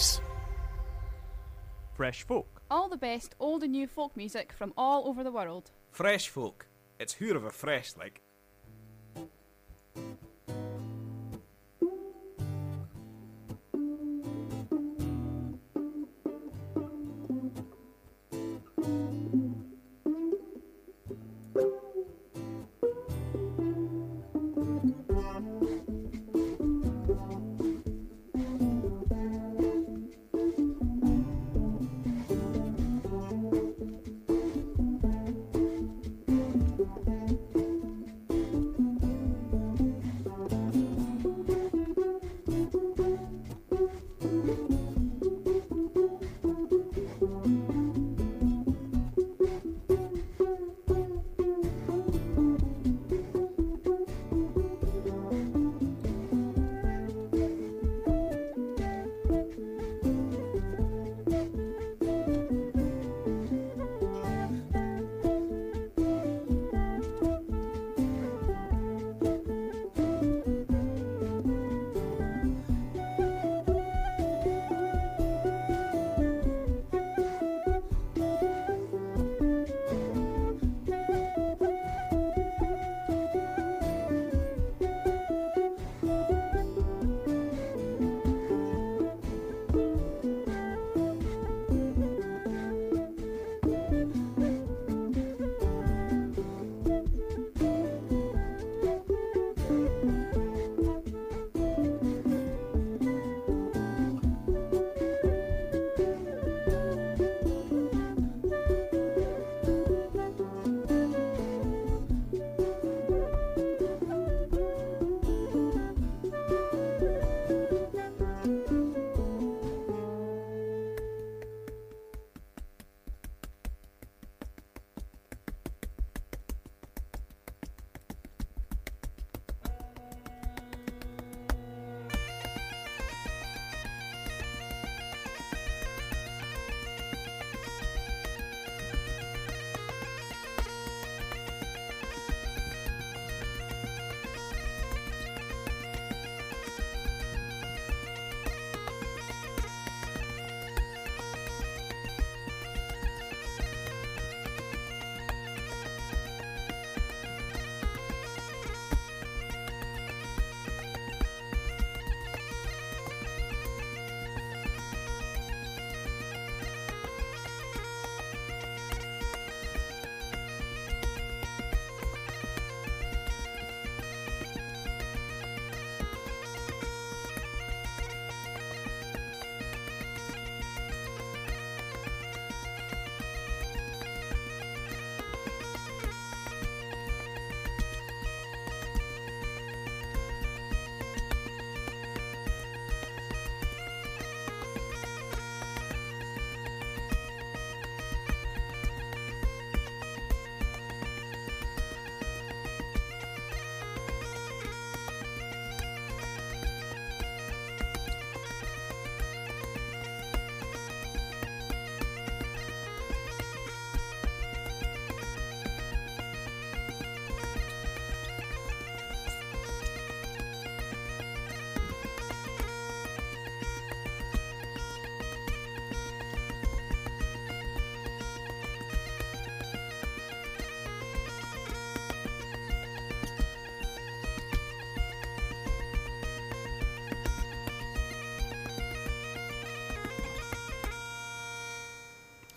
lives. Fresh folk. All the best old and new folk music from all over the world. Fresh folk. It's who of a fresh, like.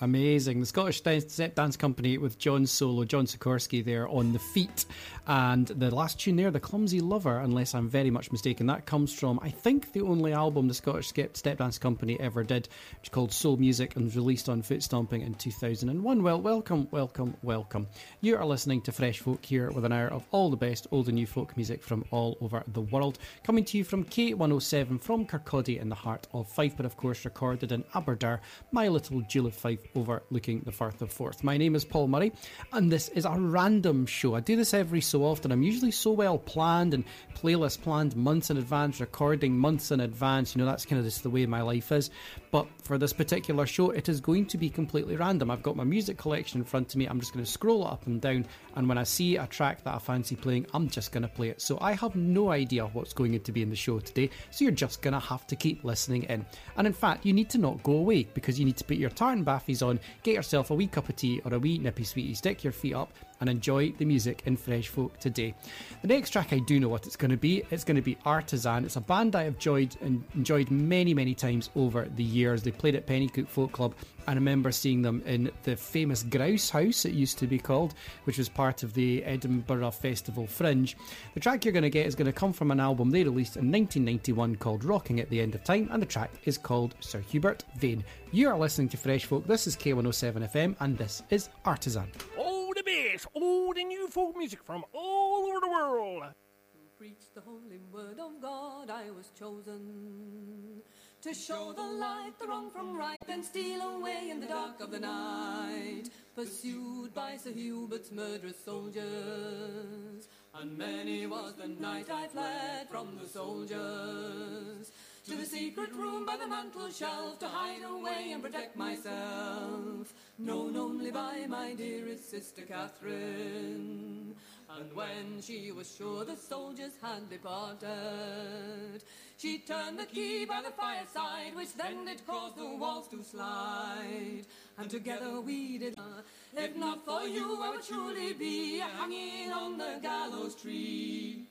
Amazing. The Scottish Step Dance Company with John Solo, John Sikorsky there on the feet. And the last tune there, The Clumsy Lover, unless I'm very much mistaken, that comes from, I think, the only album the Scottish Step Dance Company ever did, which is called Soul Music and was released on Foot Stomping in 2001. Well, welcome, welcome, welcome. You are listening to Fresh Folk here with an hour of all the best old and new folk music from all over the world. Coming to you from K107 from Kirkcaldy in the heart of Fife, but of course recorded in Aberdour, my little Jewel of Fife overlooking the Firth of Forth. My name is Paul Murray, and this is a random show. I do this every so often. I'm usually so well planned and playlist planned months in advance, recording months in advance. You know, that's kind of just the way my life is. But for this particular show, it is going to be completely random. I've got my music collection in front of me. I'm just going to scroll up and down, and when I see a track that I fancy playing, I'm just going to play it. So I have no idea what's going to be in the show today. So you're just going to have to keep listening in. And in fact, you need to not go away because you need to put your tartan baffies on, get yourself a wee cup of tea or a wee nippy sweetie, stick your feet up, and enjoy the music in Fresh Folk today. The next track I do know what it's going to be. It's going to be Artisan. It's a band I have enjoyed enjoyed many, many times over the years. They played at Penicuik Folk Club. I remember seeing them in the famous Grouse House, it used to be called, which was part of the Edinburgh Festival Fringe. The track you're going to get is going to come from an album they released in 1991 called Rocking at the End of Time, and the track is called Sir Hubert Vane. You are listening to Fresh Folk. This is K107 FM, and this is Artisan. Oh, the best, old and new folk music from all over the world. To preach the holy word of God, I was chosen. To show the light, the wrong from right, and steal away in the dark of the night. Pursued by Sir Hubert's murderous soldiers. And many was the night I fled from the soldiers. To the secret room by the mantel shelf to hide away and protect myself. Known only by my dearest sister Catherine. And when she was sure the soldiers had departed, she turned the key by the fireside, which then did cause the walls to slide. And together we did. If not for you, I would truly be hanging on the gallows tree.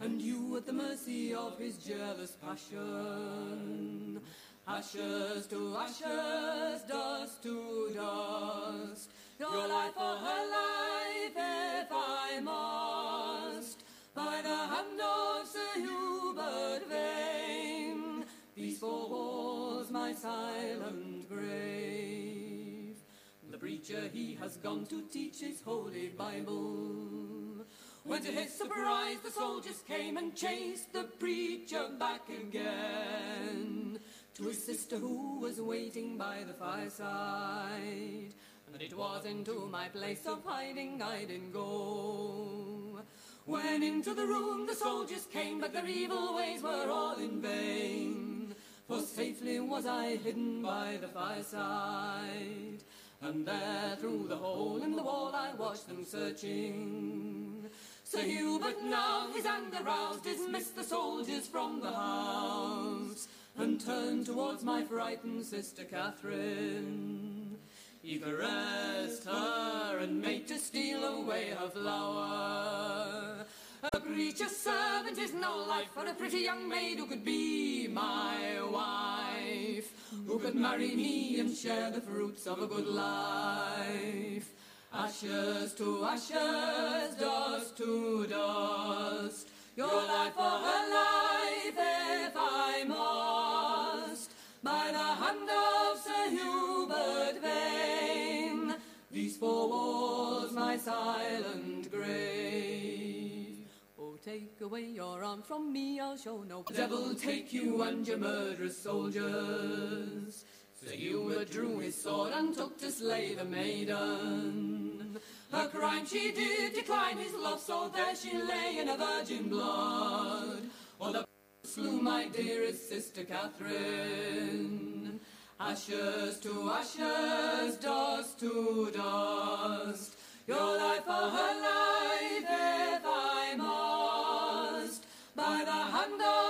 And you at the mercy of his jealous passion. Ashes to ashes, dust to dust. Your life for her life, if I must. By the hand of Sir Hubert Vane, these four walls my silent grave. The preacher he has gone to teach his holy Bible. When to his surprise the soldiers came and chased the preacher back again to his sister who was waiting by the fireside. And it was into my place of hiding I didn't go. When into the room the soldiers came, but their evil ways were all in vain. For safely was I hidden by the fireside. And there through the hole in the wall I watched them searching. Sir Hubert now, his anger roused, dismissed the soldiers from the house, and turned towards my frightened sister Catherine. He caressed her and made to steal away her flower. A preacher's servant is no life for a pretty young maid who could be my wife, who could marry me and share the fruits of a good life. Ashes to ashes, dust to dust. Your life for her life, if I must. By the hand of Sir Hubert Vane, these four walls my silent grave. Oh, take away your arm from me, I'll show no devil take you and your murderous soldiers. Sir Hubert drew his sword and took to slay the maiden. Her crime she did decline his love, so there she lay in a virgin blood. Oh, the slew my dearest sister Catherine. Ashes to ashes, dust to dust. Your life for her life, if I must. By the hand of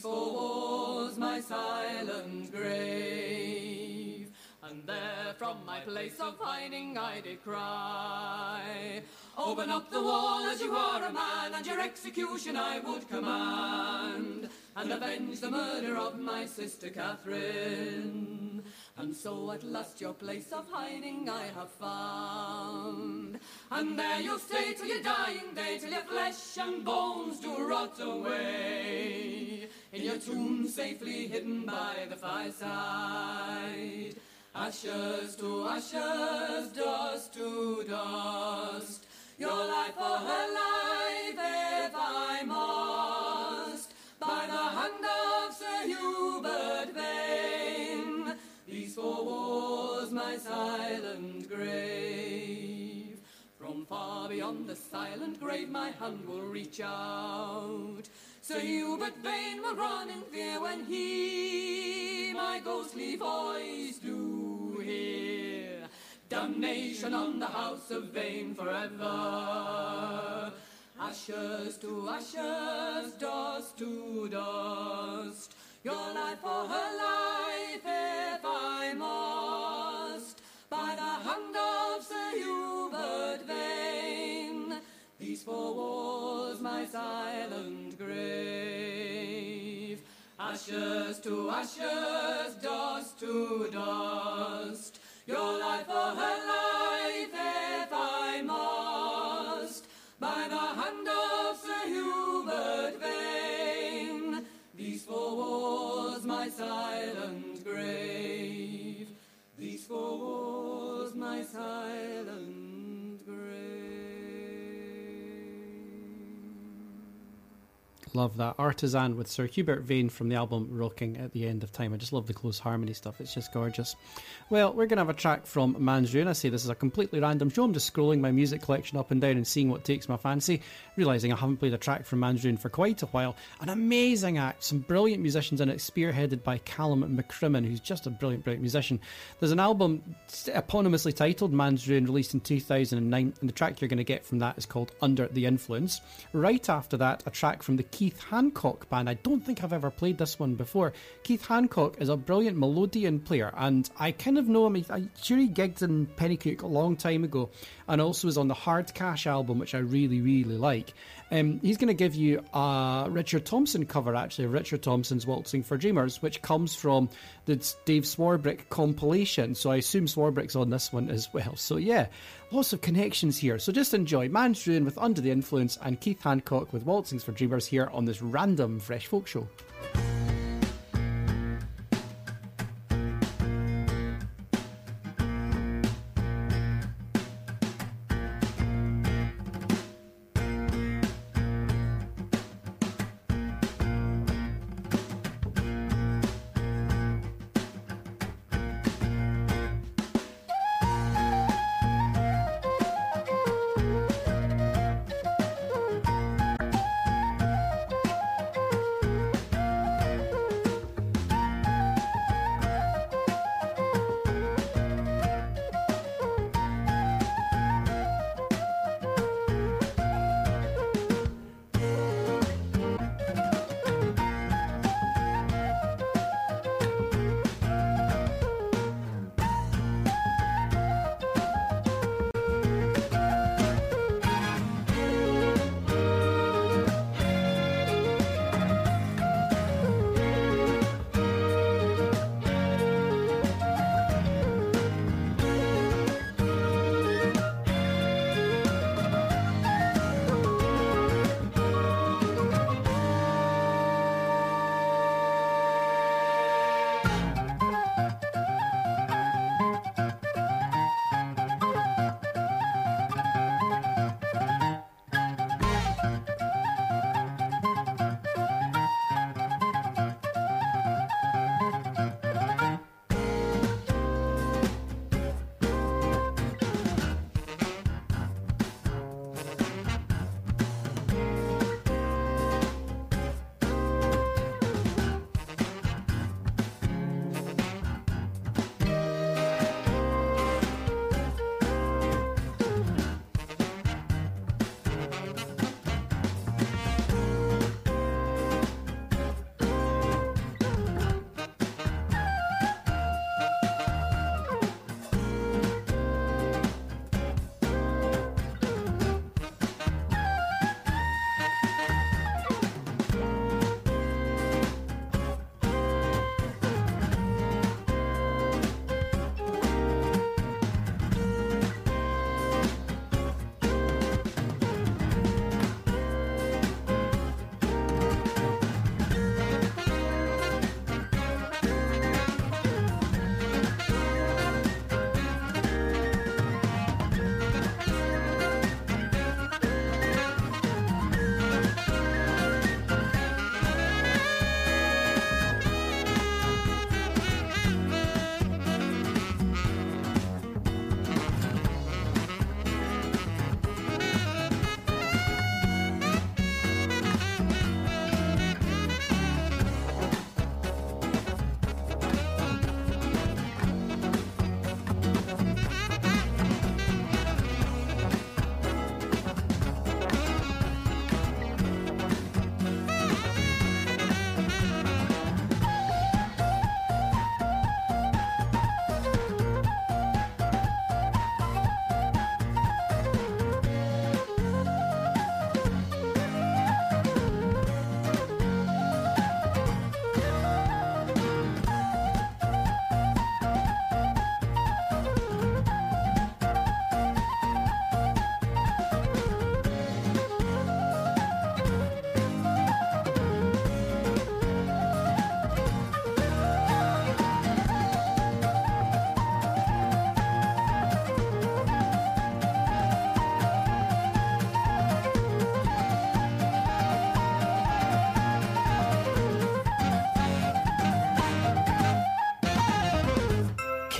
Four walls my silent grave. And there from my place of hiding I did cry. Open up the wall as you are a man, and your execution I would command, and avenge the murder of my sister Catherine. And so at last your place of hiding I have found, and there you'll stay till your dying day, till your flesh and bones do rot away, in your tomb safely hidden by the fireside. Ashes to ashes, dust to dust. Your life for her life, if I must. By the hand of Sir Hubert Vane. These four wars my silent grave. From far beyond the silent grave, my hand will reach out. Sir Hubert Vane will run in fear when he my ghostly voice do hear. Damnation on the house of Vane forever. Ashes to ashes, dust to dust. Your life for her life, if I must. By the hand of Sir Hubert Vane, these four walls my silent grave. Ashes to ashes, dust to dust. Your life for her life, if silent grave. Love that. Artisan with Sir Hubert Vane from the album Rocking at the End of Time. I just love the close harmony stuff. It's just gorgeous. Well, we're going to have a track from Mandarin. I say this is a completely random show. I'm just scrolling my music collection up and down and seeing what takes my fancy, realising I haven't played a track from Mandarin for quite a while. An amazing act, some brilliant musicians in it, spearheaded by Callum McCrimmon, who's just a brilliant, brilliant musician. There's an album eponymously titled Mandarin, released in 2009, and the track you're going to get from that is called Under the Influence. Right after that, a track from the Keith Hancock band. I don't think I've ever played this one before. Keith Hancock is a brilliant melodeon player, and I kind of know him. I- sure he gigged in Penicuik a long time ago, and also was on the Hard Cash album, which I really, really like. Um, he's going to give you a Richard Thompson cover, actually, Richard Thompson's Waltzing for Dreamers, which comes from the Dave Swarbrick compilation. So I assume Swarbrick's on this one as well. So yeah, lots of connections here. So just enjoy Mandarin with Under the Influence and Keith Hancock with Waltzings for Dreamers here on this random Fresh Folk Show.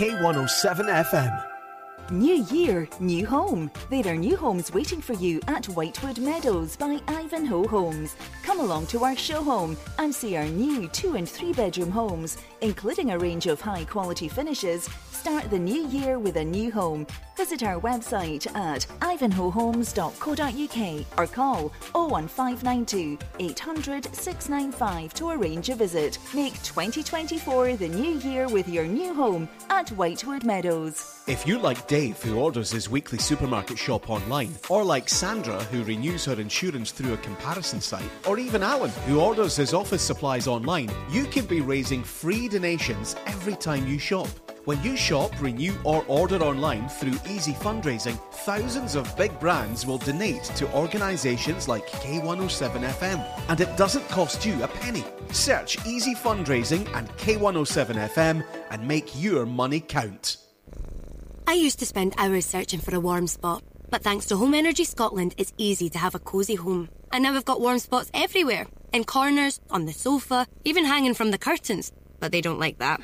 K107 FM. New year, new home. There are new homes waiting for you at Whitewood Meadows by Ivanhoe Homes. Come along to our show home and see our new two and three bedroom homes, including a range of high quality finishes. Start the new year with a new home. Visit our website at ivanhoehomes.co.uk or call 01592 800 695 to arrange a visit. Make 2024 the new year with your new home at Whitewood Meadows. If you like Dave, who orders his weekly supermarket shop online, or like Sandra, who renews her insurance through a comparison site, or even Alan, who orders his office supplies online, you can be raising free donations every time you shop. When you shop, renew, or order online through Easy Fundraising, thousands of big brands will donate to organisations like K107 FM, and it doesn't cost you a penny. Search Easy Fundraising and K107 FM and make your money count. I used to spend hours searching for a warm spot, but thanks to Home Energy Scotland, it's easy to have a cosy home. And now I've got warm spots everywhere in corners, on the sofa, even hanging from the curtains. But they don't like that.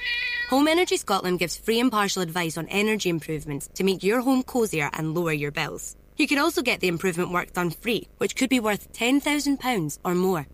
Home Energy Scotland gives free impartial advice on energy improvements to make your home cosier and lower your bills. You can also get the improvement work done free, which could be worth £10,000 or more.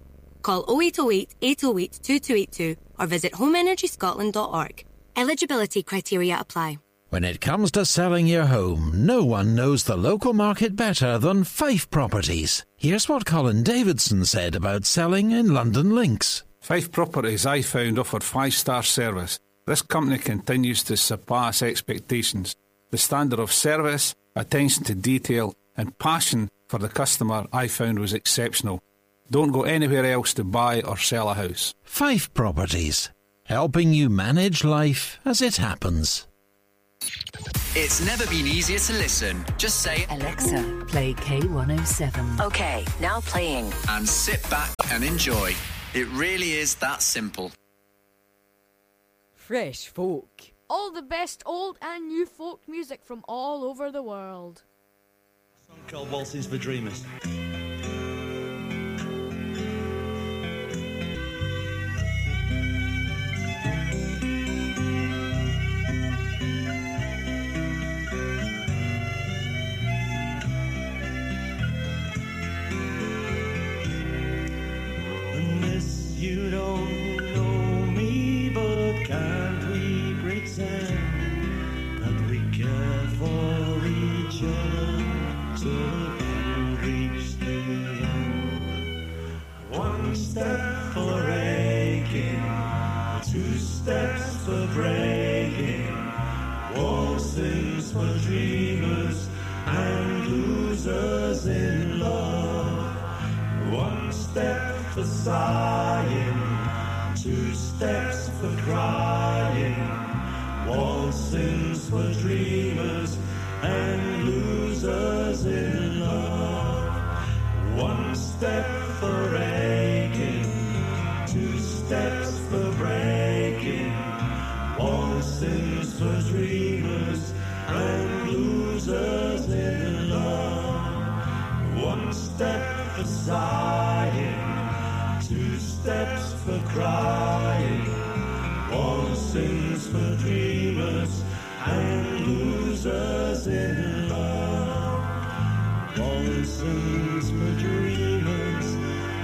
Call 0808 808 2282 or visit homeenergyscotland.org. Eligibility criteria apply. When it comes to selling your home, no one knows the local market better than Fife Properties. Here's what Colin Davidson said about selling in Lundin Links. Fife Properties I found offered five star service. This company continues to surpass expectations. The standard of service, attention to detail, and passion for the customer I found was exceptional. Don't go anywhere else to buy or sell a house. Fife Properties, helping you manage life as it happens. It's never been easier to listen. Just say, Alexa, play K107. Okay, now playing. And sit back and enjoy. It really is that simple. Fresh folk. All the best old and new folk music from all over the world. Song called Waltzes for Dreamers. Step for aching, two steps for breaking, waltzings for dreamers and losers in love. One step for sighing, two steps for crying, waltzings for dreamers and losers in love. Waltzings for dreamers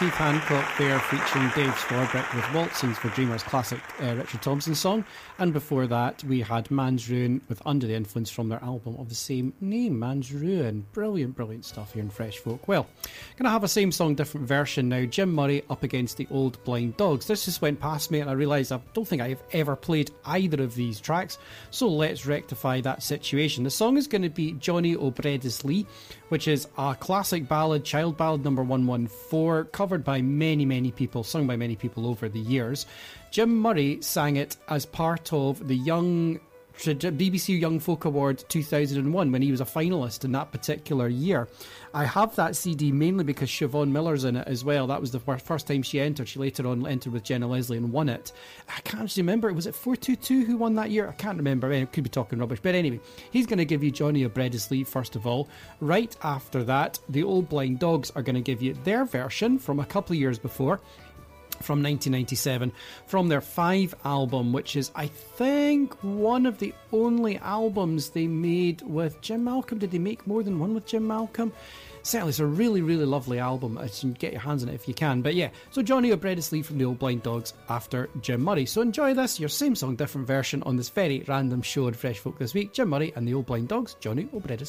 Keith Hancock there featuring Dave Swarbrick with Waltzings for Dreamers, classic uh, Richard Thompson song. And before that, we had Man's Ruin with Under the Influence from their album of the same name, Man's Ruin. Brilliant, brilliant stuff here in Fresh Folk. Well, going to have a same song, different version now. Jim Murray up against the Old Blind Dogs. This just went past me and I realised I don't think I've ever played either of these tracks. So let's rectify that situation. The song is going to be Johnny O'Breadislee, which is a classic ballad, child ballad number 114, covered by many, many people, sung by many people over the years. Jim Murray sang it as part of the Young BBC Young Folk Award 2001 when he was a finalist in that particular year. I have that CD mainly because Siobhan Miller's in it as well. That was the first time she entered. She later on entered with Jenna Leslie and won it. I can't remember. Was it 422 who won that year? I can't remember. I could be talking rubbish. But anyway, he's going to give you Johnny O'Breadislee first of all. Right after that, the Old Blind Dogs are going to give you their version from a couple of years before from 1997 from their five album which is i think one of the only albums they made with jim malcolm. Did they make more than one with jim malcolm? Certainly it's a really really lovely album. Get your hands on it if you can. But yeah so johnny o'breadislee from the old blind dogs after jim murray. So enjoy this your same song different version on this very random show on fresh folk this week. Jim murray and the old blind dogs johnny o'bread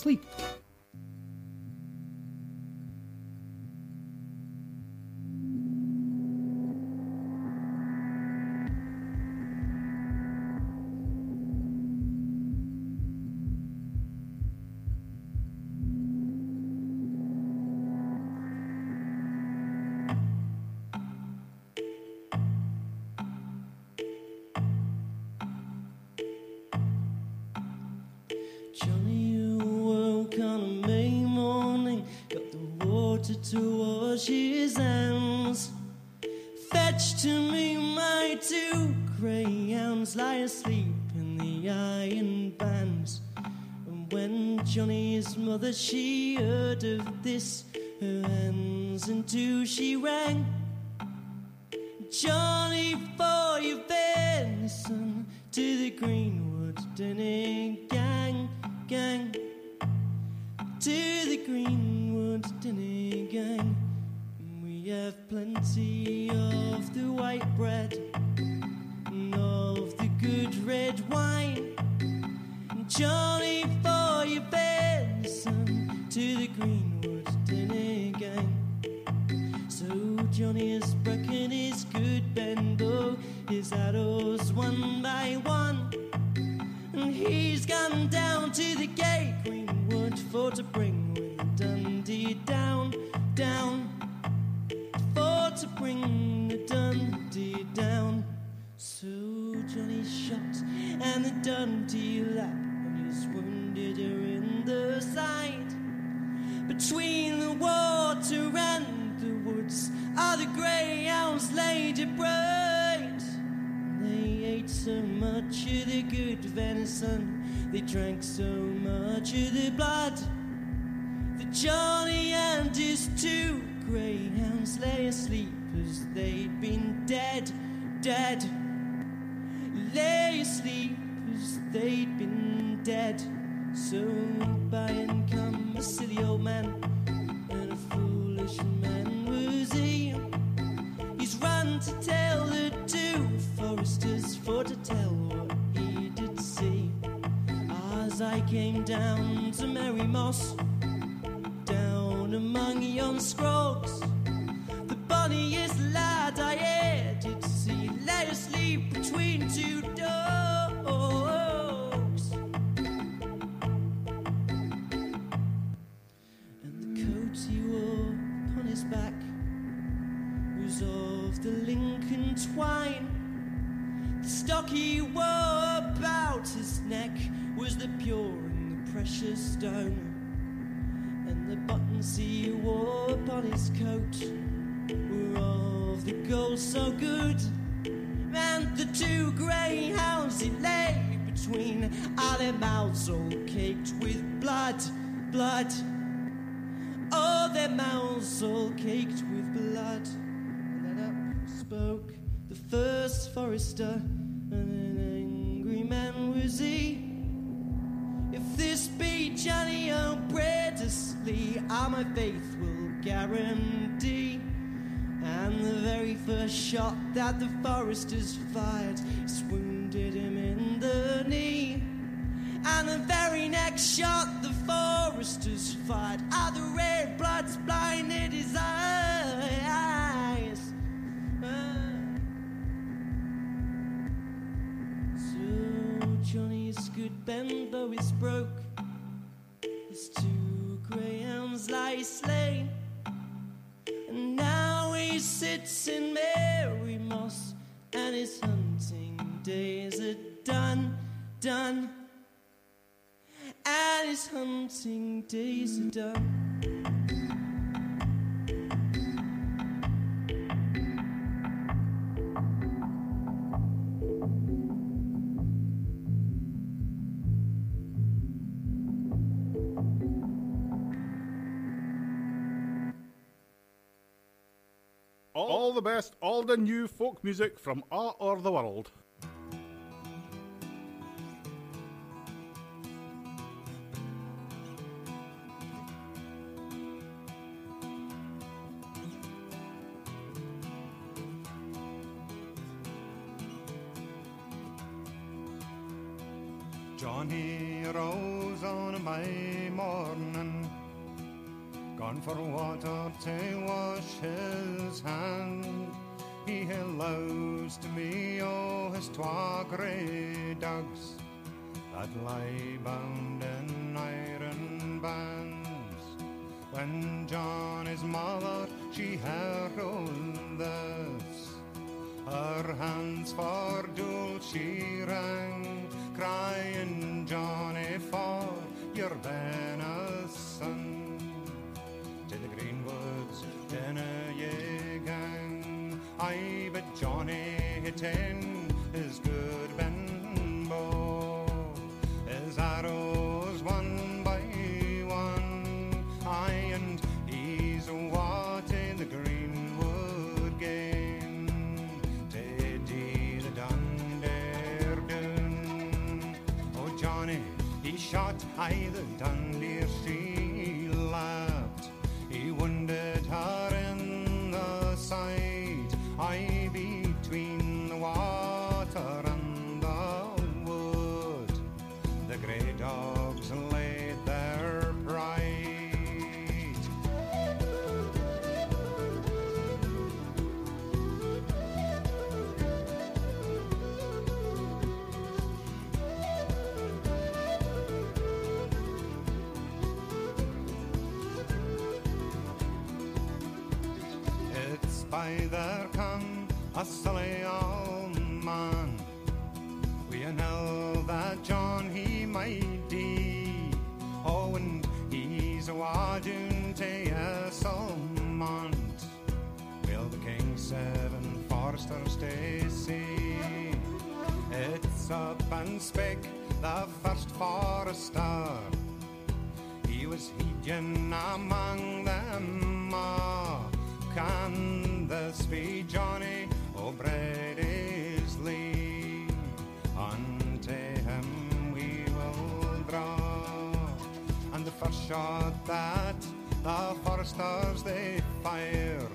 down to Mary Moss, down among yon scrogs, stone. And the buttons he wore upon his coat were of the gold so good. And the two greyhounds he lay between are their mouths all caked with blood, blood. Oh, their mouths all caked with blood. And then up spoke the first forester, and an angry man was he. Johnny O'Breadislee, I my faith will guarantee. And the very first shot that the foresters fired has wounded him in the knee. And the very next shot the foresters fired, ah, the red blood's blinded his eyes. Ah. So Johnny's good bendo is broke. Two greyhounds lie slain. And now he sits in Mary Moss, and his hunting days are done, done, and his hunting days are done. All the best, all the new folk music from all over the world. Johnny rose on a May morning, gone for water to wash his hand. He hallows to me, oh, his twa grey dogs that lie bound in iron bands. When Johnny's mother, she all this, her hands for dole she rang, crying, Johnny, for your venison. To the greenwoods, dinna ye gang. I but Johnny hit in his good ben bow, his arrows one by one. I and he's what in the greenwood game. Teddy the Dunderdun. Oh, Johnny, he shot I the Dundeer It's by there come a silly old man. We know that John he might be. Oh, and he's a wadun to a Salmont. Will the King Seven Foresters stay see? It's up and spake the first forester. He was heeding among them all. Can this be Johnny O'Breadislee? Unto him we will draw. And the first shot that the foresters they fired,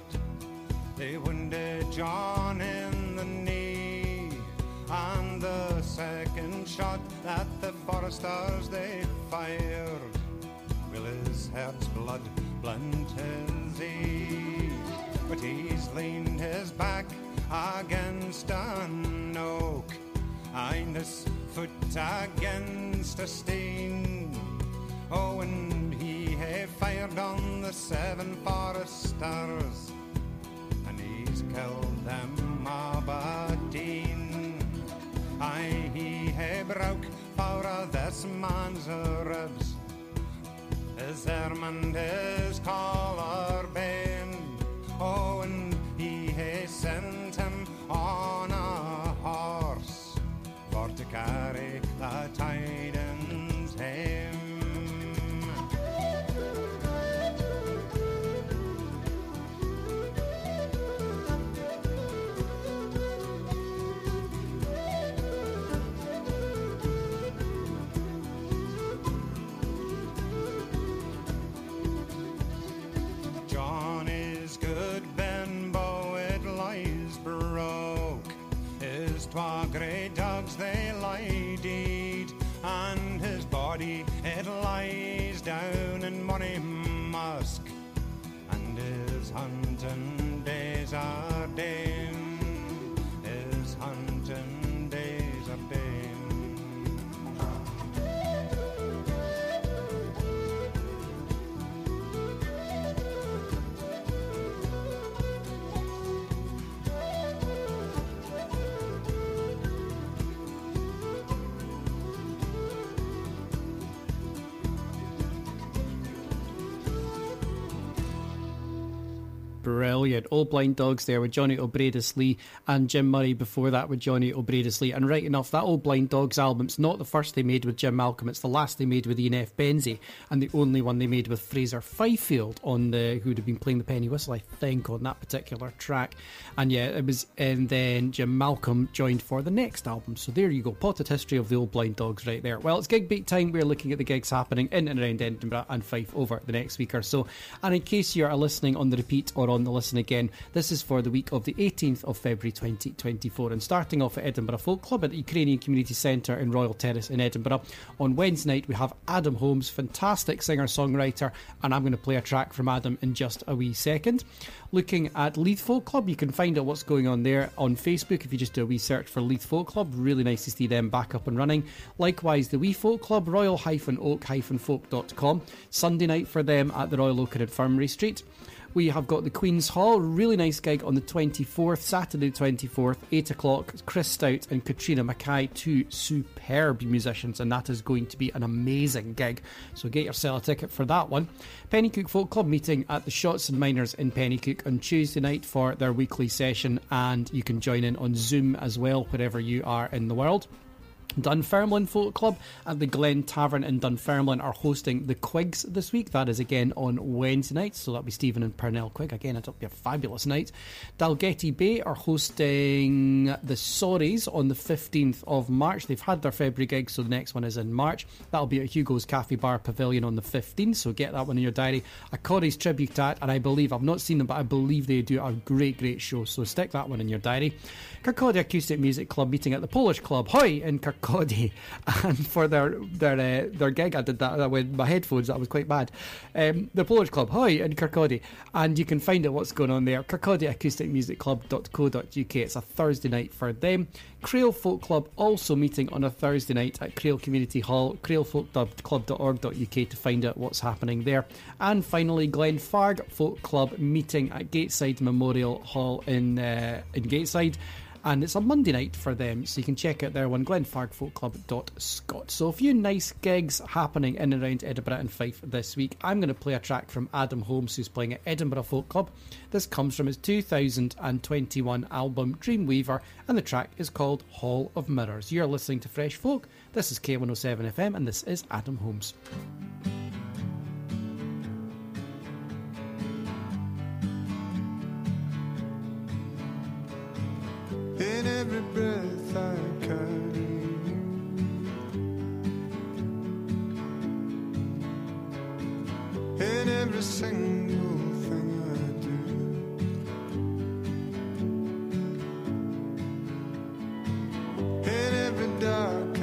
they wounded John in the knee. And the second shot that the foresters they fired, will his heart's blood blunt his ear. But he's leaned his back against an oak, and his foot against a steen. Oh, and he have fired on the seven foresters, and he's killed them Aberdeen. Aye, he have broke for this man's ribs. His ermine, his collar. And he has sent him on a horse for to carry the tidings they lie deed, and his body it lies down in Money Musk, and his hunting days are dim. Brilliant. Old Blind Dogs there with Johnny O'Breadislee and Jim Murray before that with Johnny O'Breadislee. And right enough, that Old Blind Dogs album's not the first they made with Jim Malcolm, it's the last they made with Ian F. Benzie, and the only one they made with Fraser Fifield on the who'd have been playing the penny whistle, I think, on that particular track. And yeah, it was and then Jim Malcolm joined for the next album. So there you go, potted history of the Old Blind Dogs right there. Well, it's gig beat time. We're looking at the gigs happening in and around Edinburgh and Fife over the next week or so. And in case you are listening on the repeat or on the listen again, this is for the week of the 18th of February 2024. And starting off at Edinburgh Folk Club at the Ukrainian Community Centre in Royal Terrace in Edinburgh. On Wednesday night, we have Adam Holmes, fantastic singer songwriter, and I'm going to play a track from Adam in just a wee second. Looking at Leith Folk Club, you can find out what's going on there on Facebook if you just do a wee search for Leith Folk Club. Really nice to see them back up and running. Likewise, the Wee Folk Club, royal-oak-folk.com. Sunday night for them at the Royal Oak in Infirmary Street. We have got the Queen's Hall, really nice gig on the 24th, Saturday 24th, 8 o'clock. Chris Stout and Catriona McKay, two superb musicians, and that is going to be an amazing gig. So get yourself a ticket for that one. Penicuik Folk Club meeting at the Shots and Miners in Penicuik on Tuesday night for their weekly session, and you can join in on Zoom as well, wherever you are in the world. Dunfermline Folk Club at the Glen Tavern in Dunfermline are hosting the Quigs this week. That is again on Wednesday night, so that'll be Stephen and Pernell Quig. Again, it'll be a fabulous night. Dalgety Bay are hosting the Sorries on the 15th of March. They've had their February gig, so the next one is in March. That'll be at Hugo's Cafe Bar Pavilion on the 15th, so get that one in your diary. A Corries Tribute Act, and I believe, I've not seen them, but I believe they do a great, great show, so stick that one in your diary. Kirkcaldy Acoustic Music Club meeting at the Polish Club, Hoy in Kirkcaldy, and for their their uh, their gig, I did that with my headphones. That was quite bad. Um, the Polish Club, Hoy in Kirkcaldy, and you can find out what's going on there. KirkcaldyAcousticMusicClub.co.uk. It's a Thursday night for them. Crail Folk Club also meeting on a Thursday night at Crail Community Hall, crailfolkclub.org.uk to find out what's happening there. And finally, Glenfarg Folk Club meeting at Gateside Memorial Hall in uh, in Gateside and it's a Monday night for them, so you can check out their one, glenfargfolkclub.scot. So a few nice gigs happening in and around Edinburgh and Fife this week. I'm going to play a track from Adam Holmes, who's playing at Edinburgh Folk Club. This comes from his 2021 album Dreamweaver, and the track is called Hall of Mirrors. You're listening to Fresh Folk. This is K107 FM, and this is Adam Holmes. In every breath I carry. In every single thing I do, in every dark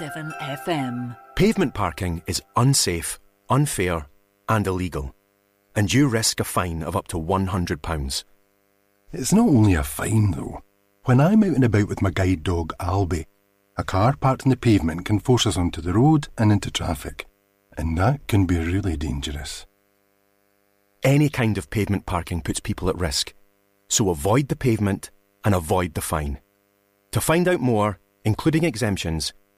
107 FM. Pavement parking is unsafe, unfair, and illegal, and you risk a fine of up to £100. It's not only a fine, though. When I'm out and about with my guide dog, Albie, a car parked on the pavement can force us onto the road and into traffic, and that can be really dangerous. Any kind of pavement parking puts people at risk, so avoid the pavement and avoid the fine. To find out more, including exemptions,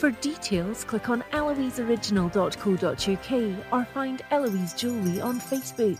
For details, click on eloiseoriginal.co.uk or find Eloise Jewellery on Facebook.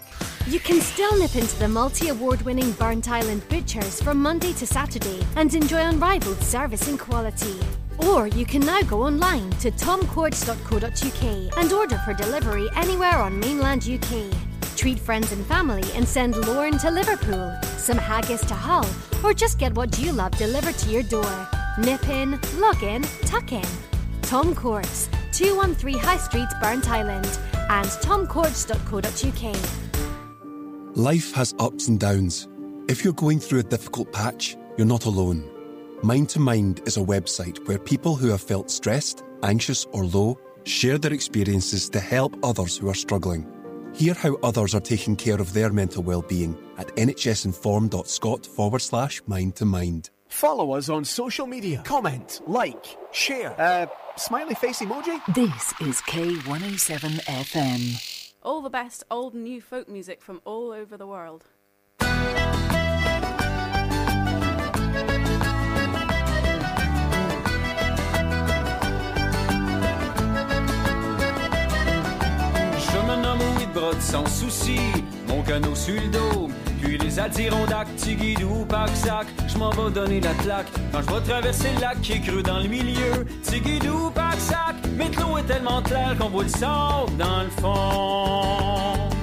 You can still nip into the multi award winning Burntisland Butchers from Monday to Saturday and enjoy unrivaled service and quality. Or you can now go online to tomcourts.co.uk and order for delivery anywhere on mainland UK. Treat friends and family and send Lauren to Liverpool, some haggis to Hull, or just get what you love delivered to your door. Nip in, log in, tuck in. Tom Courts, 213 High Street, Burntisland, and tomcourts.co.uk. Life has ups and downs. If you're going through a difficult patch, you're not alone. Mind to Mind is a website where people who have felt stressed, anxious, or low share their experiences to help others who are struggling. Hear how others are taking care of their mental well-being at nhsinform.scot forward slash mind to mind. Follow us on social media. Comment, like, share. Uh, smiley face emoji? This is K107 FM. All the best old and new folk music from all over the world. Je me nomme Whitbrod sans souci, mon canot sur le dos. Puis les Adirondacks, Tigidou, Paxac, je m'en vais donner la claque. Quand je vais traverser le lac qui est creux dans le milieu, Tigidou, Paxac, mais l'eau est tellement claire qu'on voit le sable dans le fond.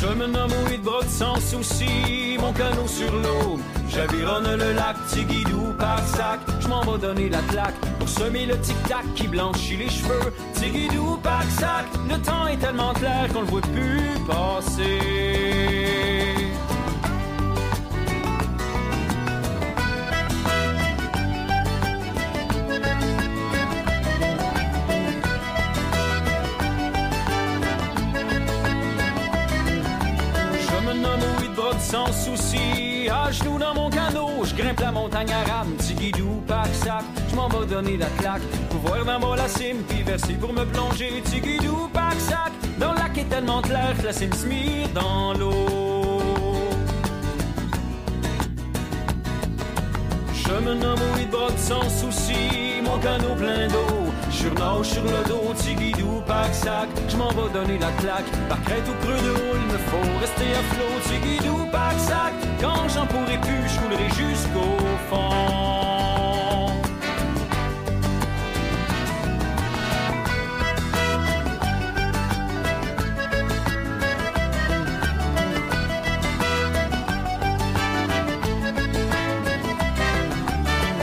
Je me nomme Whitbrod sans souci, mon canot sur l'eau. J'avironne le lac Tigidou par sac, je m'en vais donner la claque pour semer le tic-tac qui blanchit les cheveux. Tigidou par sac, le temps est tellement clair qu'on le voit plus passer. Sans souci, à genoux dans mon canot, je grimpe la montagne arabe, Tigidou, pack sac, je m'en vais donner la claque, pour voir d'en bas la cime, puis verser pour me plonger, Tigidou, pack sac, dans le lac est tellement clair que la cime se mire dans l'eau. Je me nomme Whitbrod sans souci, mon canot plein d'eau. Surnage sur le dos, Tigidou, pack sac, je m'en vais donner la claque. Par crête ou creux de il me faut rester à flot, Tigidou, pack sac. Quand j'en pourrai plus, je coulerai jusqu'au fond.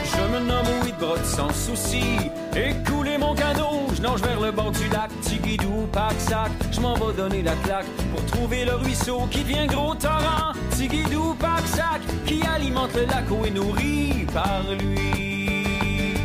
Je me nomme Whitbrod sans souci. Écoulez mon canot, je nage vers le bord du lac. Tigidou, pack sac, je m'en vais donner la claque pour trouver le ruisseau qui devient gros torrent. Tigidou, pack sac, qui alimente le lac où est nourri par lui.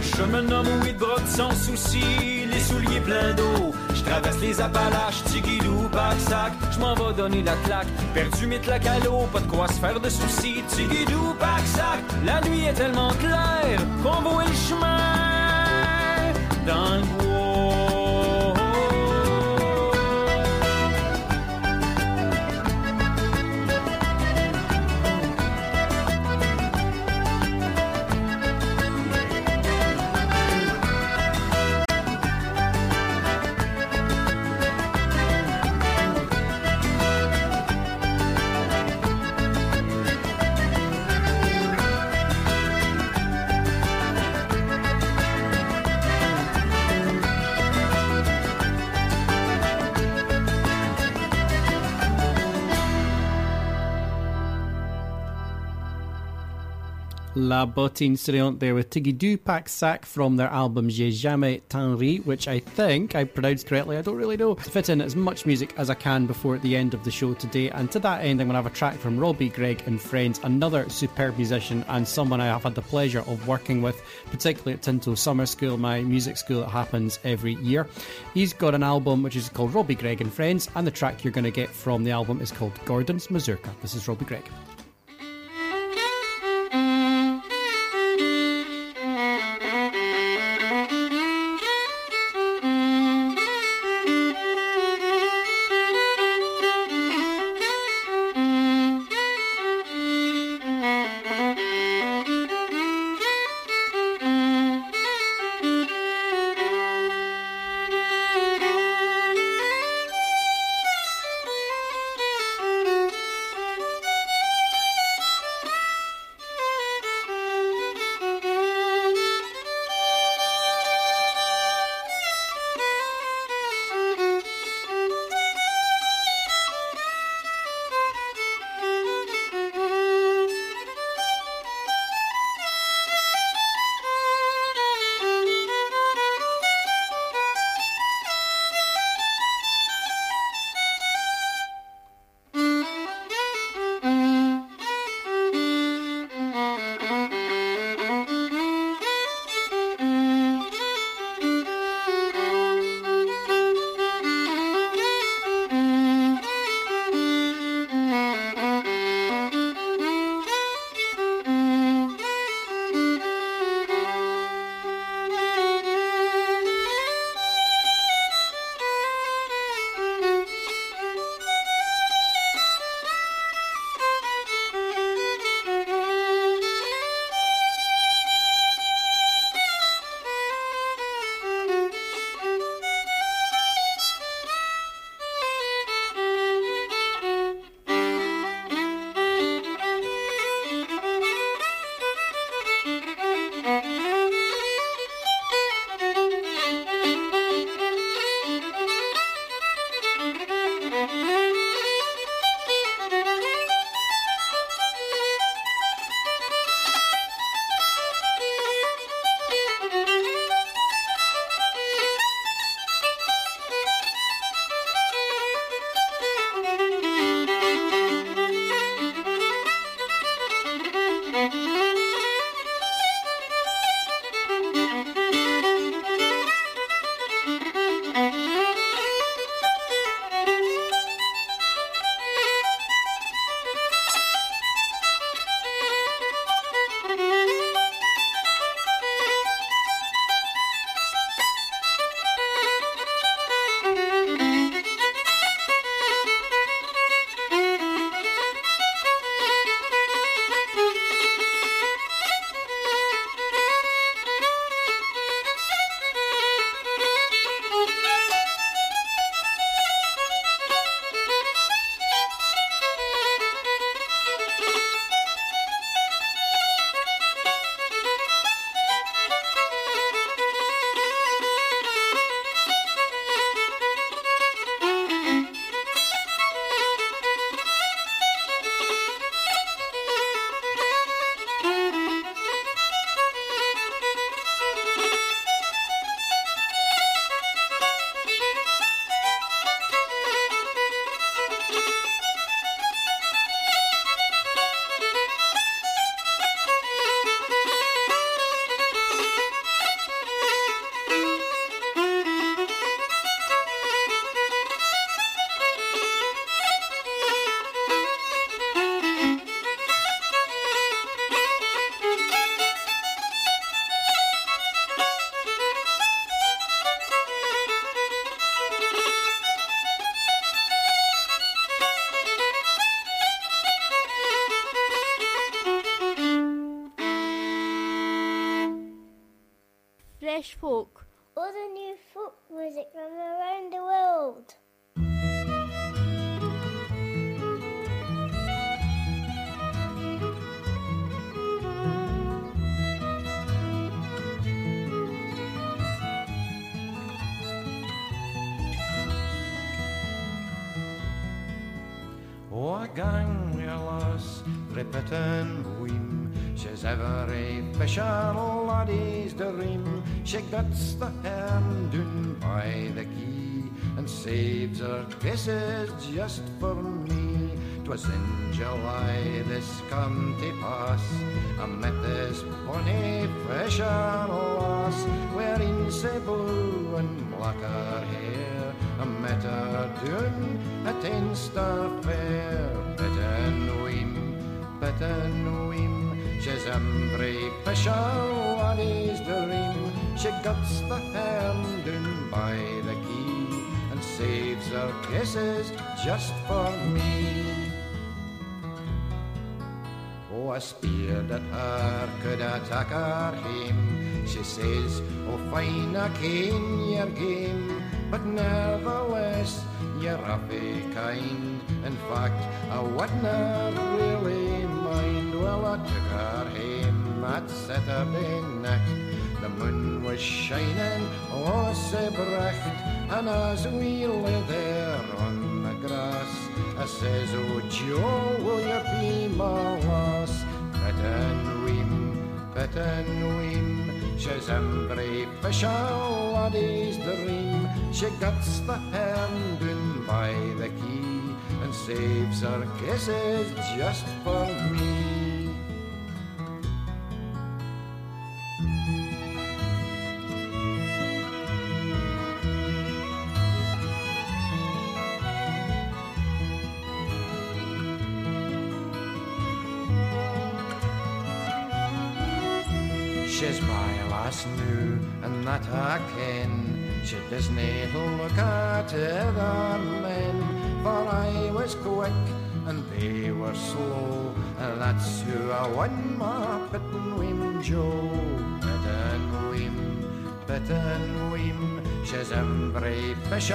Je me nomme Whitbrod sans souci, les souliers pleins d'eau. Je traverse les Appalaches, Tigidou, pack sac, je m'en vais donner la claque. Perdu mes claques à l'eau, pas de quoi se faire de soucis. Tigidou, pack sac, la nuit est tellement claire qu'on voit le chemin dans le. La Bottine Souriante there with Tiggy Doo Pack Sack from their album J'ai jamais tant ri, which I think I pronounced correctly. I don't really know. To fit in as much music as I can before the end of the show today. And to that end, I'm going to have a track from Robbie Gregg and Friends, another superb musician and someone I have had the pleasure of working with, particularly at Tinto Summer School, my music school that happens every year. He's got an album which is called Robbie Gregg and Friends, and the track you're going to get from the album is called Gordon's Mazurka. This is Robbie Gregg. Fisher laddie's dream. She gets the hand down by the key, and saves her kisses just for me. 'Twas in July this come to pass. I met this bonny fisher lass, wearing sae blue and black her hair. I met her down at Tenstar Fair, bit and weem, bit and weem. She's every fisher laddie's dream. She guts the hand down by the key and saves her kisses just for me. Oh, I speared at her, could attack her hame. She says, Oh, fine, I ken your game, but nevertheless, you're awfully kind. In fact, I wouldn't really mind. Well, I took her home at Saturday night. The moon was shining, oh, so bright, and as we lay there on the grass, I says, Oh, Joe, will you be my lass? Bit and weem, bit and weem. She's every fisher laddie's dream. She gets the hand down by the quay and saves her kisses just for me. New, and that I ken. She doesn't look at other men, for I was quick and they were slow, and that's who I won my Pittenweem Joe. Bit and weem, bit weem. She's every fisher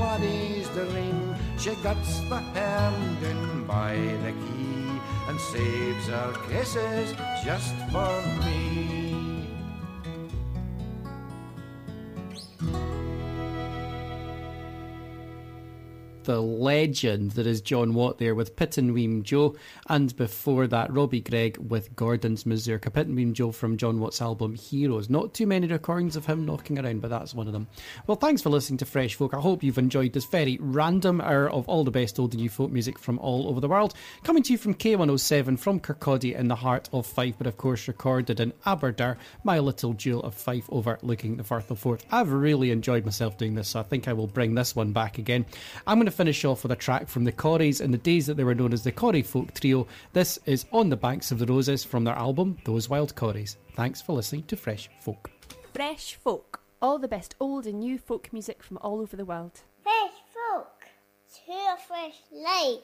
laddie's dream. She gets the hand in by the quay and saves her kisses just for me. The legend that is John Watt there with Pittenweem Joe, and before that, Robbie Gregg with Gordon's Mazurka. Pittenweem Joe from John Watt's album Heroes. Not too many recordings of him knocking around, but that's one of them. Well, thanks for listening to Fresh Folk. I hope you've enjoyed this very random hour of all the best old and new folk music from all over the world. Coming to you from K107 from Kirkcaldy in the heart of Fife, but of course recorded in Aberdour, my little jewel of Fife overlooking the Firth of Forth. I've really enjoyed myself doing this, so I think I will bring this one back again. I'm going to finish off with a track from the Corries in the days that they were known as the Corrie Folk Trio. This is On the Banks of the Roses from their album Those Wild Corries. Thanks for listening to Fresh Folk. Fresh Folk. All the best old and new folk music from all over the world. Fresh folk. To a fresh lake.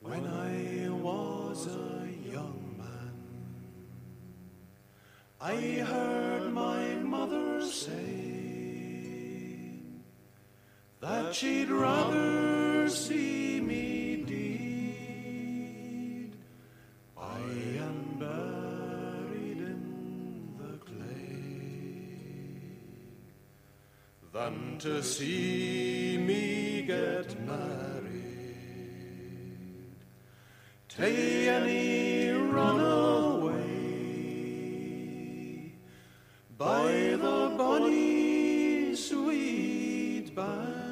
When I was a young man, I heard my mother say that she'd rather see me deed. I am buried in the clay than to see me get married. Tay any run away by the bonny sweet banks.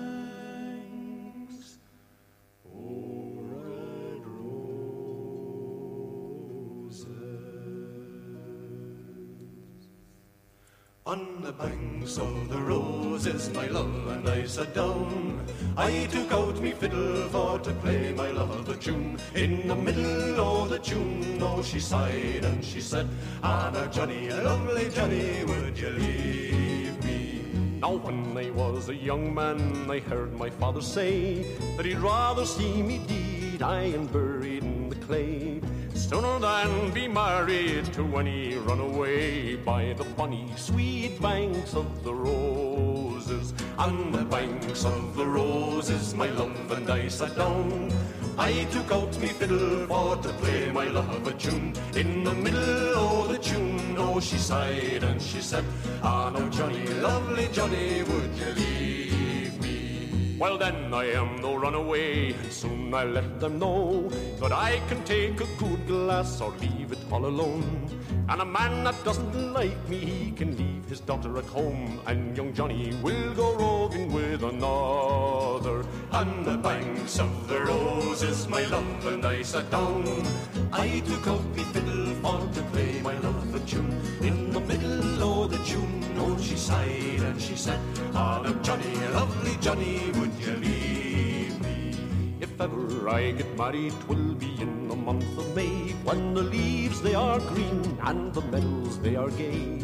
On the banks of the roses, my love and I sat down. I took out me fiddle for to play my love a tune. In the middle of the tune, oh, she sighed and she said, Ah, Johnny, lovely Johnny, would you leave me? Now, when I was a young man, I heard my father say that he'd rather see me dead, I buried in the clay, sooner than be married to any he run away by the bonny sweet banks of the roses. On the banks of the roses, my love and I sat down. I took out me fiddle for to play my love a tune. In the middle of the tune, oh, she sighed and she said, Ah, now Johnny, lovely Johnny, would you leave? Well, then I am no runaway, and soon I let them know that I can take a good glass or leave it all alone. And a man that doesn't like me, he can leave his daughter at home, and young Johnny will go roving with another. On the banks of the roses, my love and I sat down. I took out the fiddle for to play my love a tune. In and she said, Ah, now Johnny, lovely Johnny, would you leave me? If ever I get married, twill be in the month of May, when the leaves they are green and the meadows they are gay.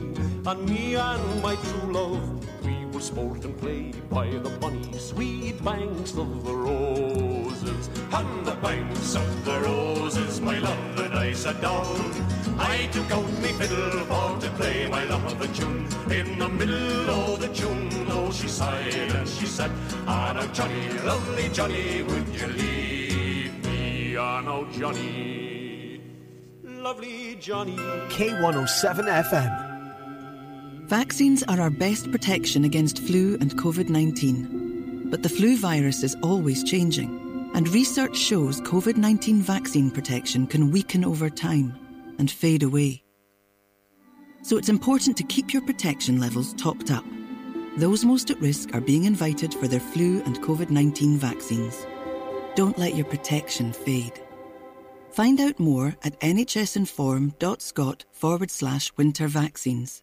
And me and my true love, we will sport and play by the bonny sweet banks of the roses. On the banks of the roses, my love and I sat down. I took out me fiddle for to play my love of a tune. In the middle of the tune, oh, she sighed and she said, Ah, now Johnny, lovely Johnny, would you leave me? Ah, now Johnny, lovely Johnny. K107 FM. Vaccines are our best protection against flu and COVID 19. But the flu virus is always changing, and research shows COVID 19 vaccine protection can weaken over time and fade away. So it's important to keep your protection levels topped up. Those most at risk are being invited for their flu and COVID 19 vaccines. Don't let your protection fade. Find out more at nhsinform.scot forward slash winter vaccines.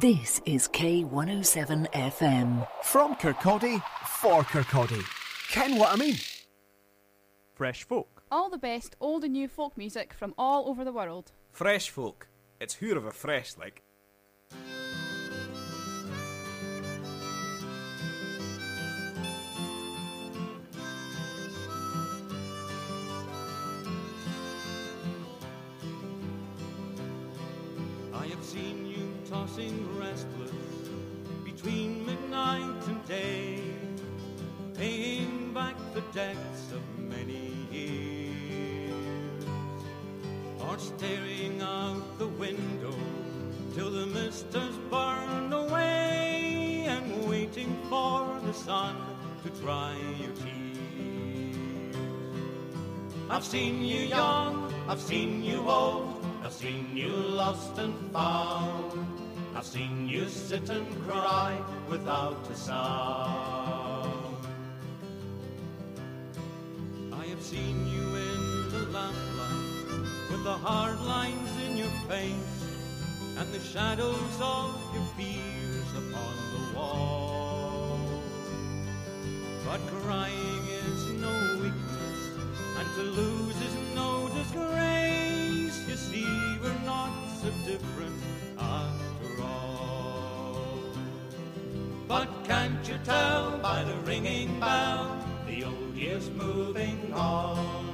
This is K107 FM. From Kirkcaldy, for Kirkcaldy. Ken what I mean? Fresh folk. All the best old and new folk music from all over the world. Fresh folk. It's who of a fresh like. I have seen you tossing restless between midnight and day, paying back the debts of many years, or staring out the window till the mist has burned away, and waiting for the sun to dry your tears. I've seen you young, I've seen you old. I've seen you lost and found. I've seen you sit and cry without a sound. I have seen you in the lamplight with the hard lines in your face and the shadows of your fears upon the wall. But crying is no weakness, and to lose is no disgrace. Different after all. But can't you tell by the ringing bell the old year's moving on?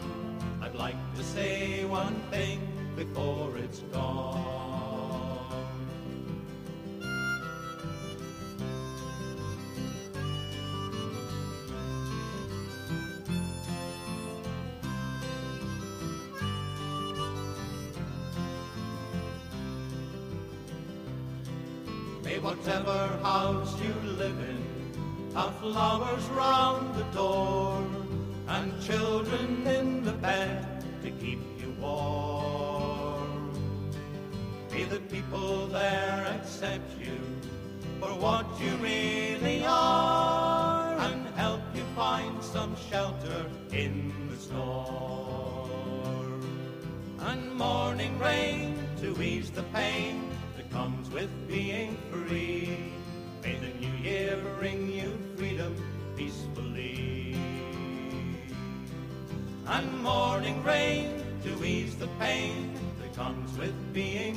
I'd like to say one thing before it's gone. Whatever house you live in have flowers round the door and children in the bed to keep you warm. May the people there accept you for what you really are and help you find some shelter in the storm. And morning rain to ease the pain that comes with being being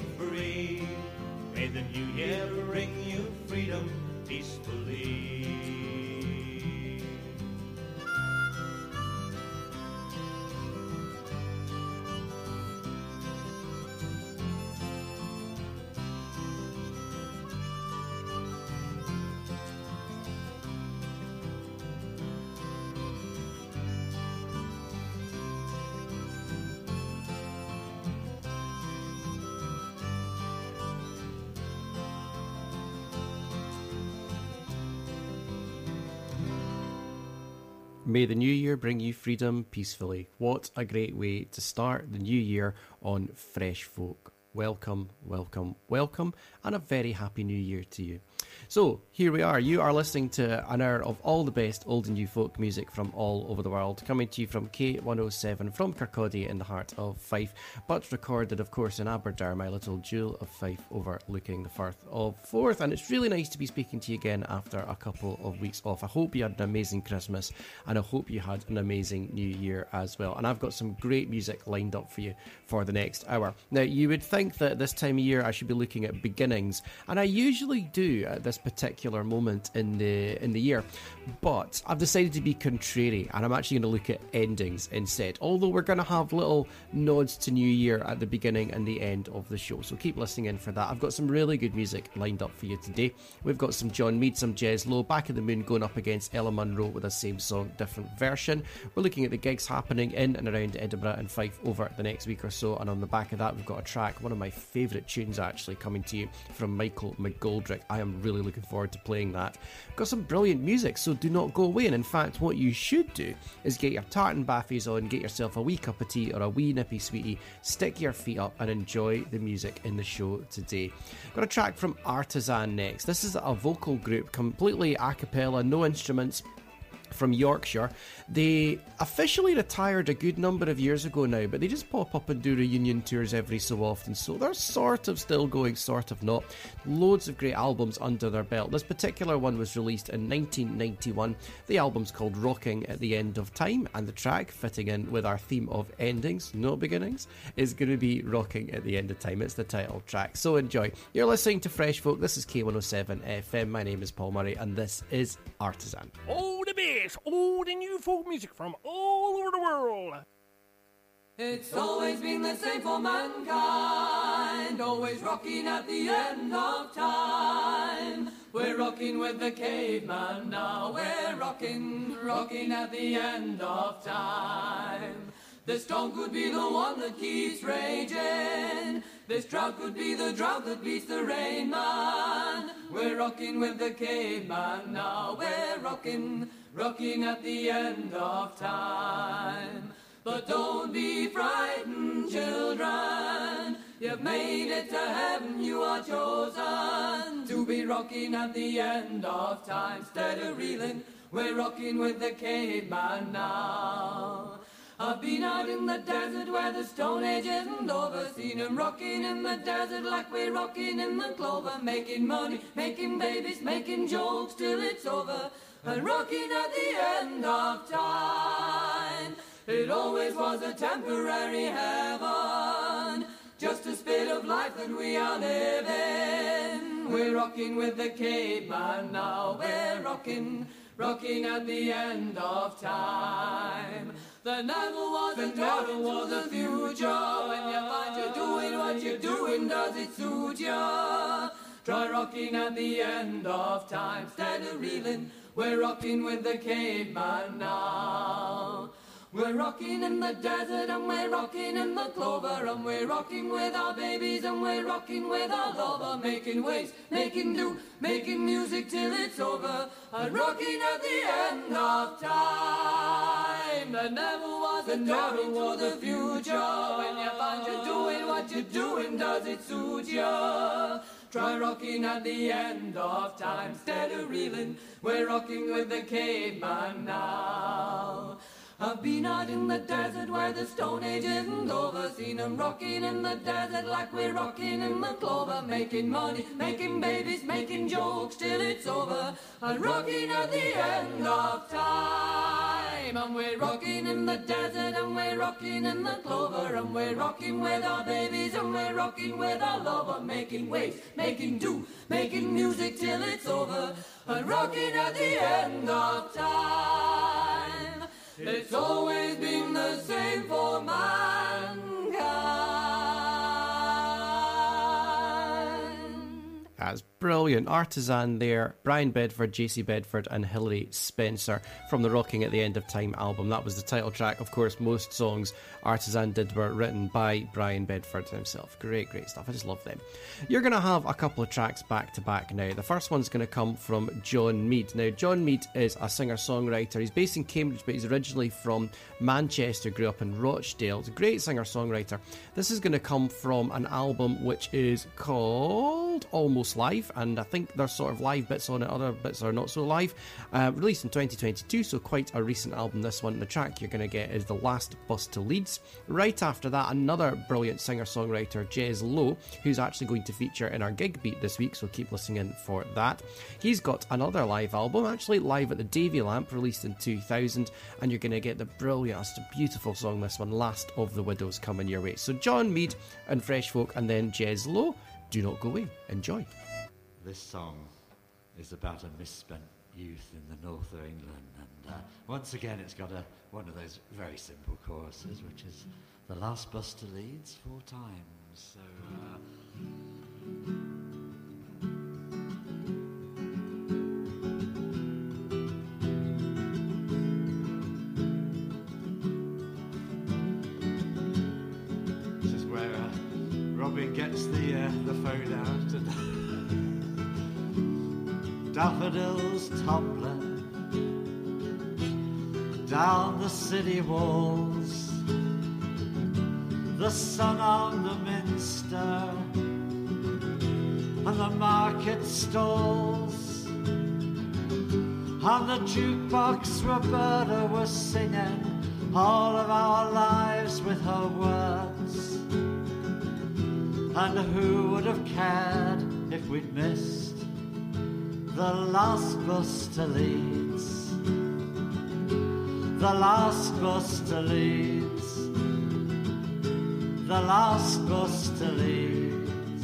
May the new year bring you freedom peacefully. What a great way to start the new year on Fresh Folk. Welcome, welcome, welcome, and a very happy new year to you. So, here we are. You are listening to an hour of all the best old and new folk music from all over the world, coming to you from K107 from Kirkcaldy in the heart of Fife, but recorded, of course, in Aberdour, my little jewel of Fife overlooking the Firth of Forth. And it's really nice to be speaking to you again after a couple of weeks off. I hope you had an amazing Christmas and I hope you had an amazing New Year as well. And I've got some great music lined up for you for the next hour. Now, you would think that this time of year I should be looking at beginnings, and I usually do at this particular moment in the in the year. But I've decided to be contrary, and I'm actually going to look at endings instead. Although we're going to have little nods to New Year at the beginning and the end of the show, so keep listening in for that. I've got some really good music lined up for you today. We've got some John Mead, some Jez Lowe, Back of the Moon going up against Ella Munro with the same song, different version. We're looking at the gigs happening in and around Edinburgh and Fife over the next week or so, and on the back of that, we've got a track, one of my favourite tunes actually, coming to you from Michael McGoldrick. I am really looking forward to playing that. Got some brilliant music, so do not go away. And in fact, what you should do is get your tartan baffies on, get yourself a wee cup of tea or a wee nippy sweetie, stick your feet up, and enjoy the music in the show today. Got a track from Artisan next. This is a vocal group, completely a cappella, no instruments from Yorkshire. They officially retired a good number of years ago now, but they just pop up and do reunion tours every so often, so they're sort of still going, sort of not. Loads of great albums under their belt. This particular one was released in 1991. The album's called Rocking at the End of Time, and the track, fitting in with our theme of endings, no beginnings, is going to be Rocking at the End of Time. It's the title track, so enjoy. You're listening to Fresh Folk. This is K107 FM. My name is Paul Murray, and this is Artisan. Oh, best old and new folk music from all over the world. It's always been the same for mankind, always rocking at the end of time. We're rocking with the caveman now, we're rocking, rocking at the end of time. This storm could be the one that keeps raging. This drought could be the drought that beats the rain, man. We're rocking with the caveman now, we're rocking, rocking at the end of time. But don't be frightened, children. You've made it to heaven, you are chosen to be rocking at the end of time. Instead of reeling, we're rocking with the caveman now. I've been out in the desert where the Stone Age isn't over. Seen Seen 'em rocking in the desert like we're rocking in the clover. Making money, making babies, making jokes till it's over. And rocking at the end of time. It always was a temporary heaven. Just a spit of life that we are living. We're rocking with the caveman now. We're rocking, rocking at the end of time. There never was a never was a future when you find you're doing what you're doing. Does it suit you? Try rocking at the end of time. Instead of reeling, we're rocking with the caveman now. We're rocking in the desert and we're rocking in the clover and we're rocking with our babies and we're rocking with our lover, making waves, making do, making music till it's over and rocking at the end of time. There never was a door into the future when you find you're doing what you're doing. Does it suit you? Try rocking at the end of time instead of reeling. We're rocking with the caveman now. I've been out in the desert where the Stone Age isn't over. Seen 'em rocking in the desert like we're rocking in the clover. Making money, making babies, making jokes till it's over. And rocking at the end of time. And we're rocking in the desert and we're rocking in the clover. And we're rocking with our babies and we're rocking with our lover. Making waves, making do, making music till it's over. And rocking at the end of time. It's always been the same for mankind. Brilliant. Artisan there, Brian Bedford, Jacey Bedford, and Hilary Spencer from the Rocking at the End of Time album. That was the title track. Of course, most songs Artisan did were written by Brian Bedford himself. Great, great stuff. I just love them. You're going to have a couple of tracks back to back now. The first one's going to come from John Mead. Now, John Mead is a singer songwriter. He's based in Cambridge, but he's originally from Manchester, grew up in Rochdale. He's a great singer songwriter. This is going to come from an album which is called Almost Live, and I think there's sort of live bits on it, other bits are not so live. Uh, released in 2022, so quite a recent album, this one. The track you're going to get is The Last Bus to Leeds. Right after that, another brilliant singer songwriter, Jez Lowe, who's actually going to feature in our gig beat this week, so keep listening in for that. He's got another live album, actually live at the Davy Lamp, released in 2000, and you're going to get the brilliant, beautiful song, this one, Last of the Widows, coming your way. So, John Mead and Fresh Folk, and then Jez Lowe. Do not go away. Enjoy. This song is about a misspent youth in the north of England, and uh, once again, it's got a, one of those very simple choruses, which is the last bus to Leeds four times. So. Uh, the phone out and daffodils tumbling down the city walls, the sun on the minster and the market stalls, and the jukebox Roberta was singing all of our lives with her words. And who would have cared if we'd missed the last bus to Leeds? The last bus to Leeds. The last bus to Leeds.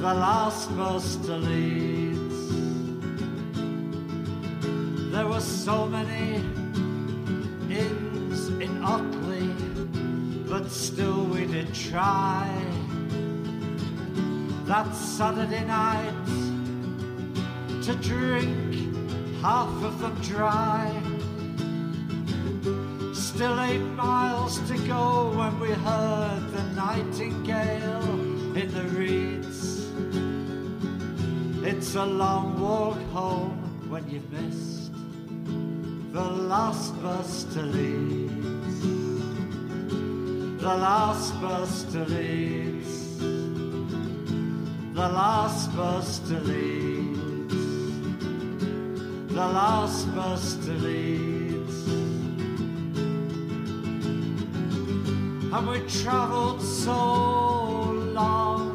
The last bus to Leeds. There were so many but still we did try. That Saturday night to drink half of them dry. Still eight miles to go when we heard the nightingale in the reeds. It's a long walk home when you've missed the last bus to Leeds. The last bus to Leeds. The last bus to Leeds. The last bus to Leeds. And we travelled so long,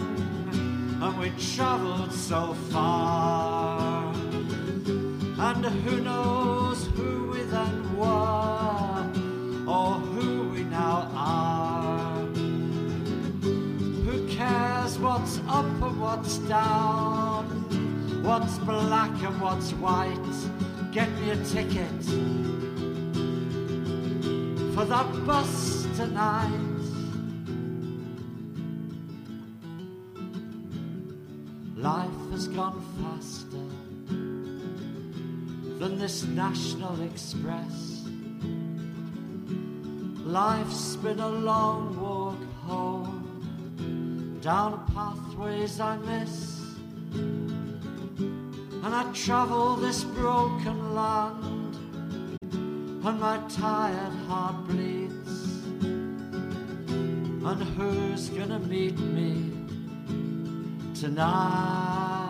and we travelled so far. And who knows what's down, what's black and what's white? Get me a ticket for that bus tonight. Life has gone faster than this National Express. Life's been a long walk home, down pathways I miss. And I travel this broken land, and my tired heart bleeds. And who's gonna meet me tonight?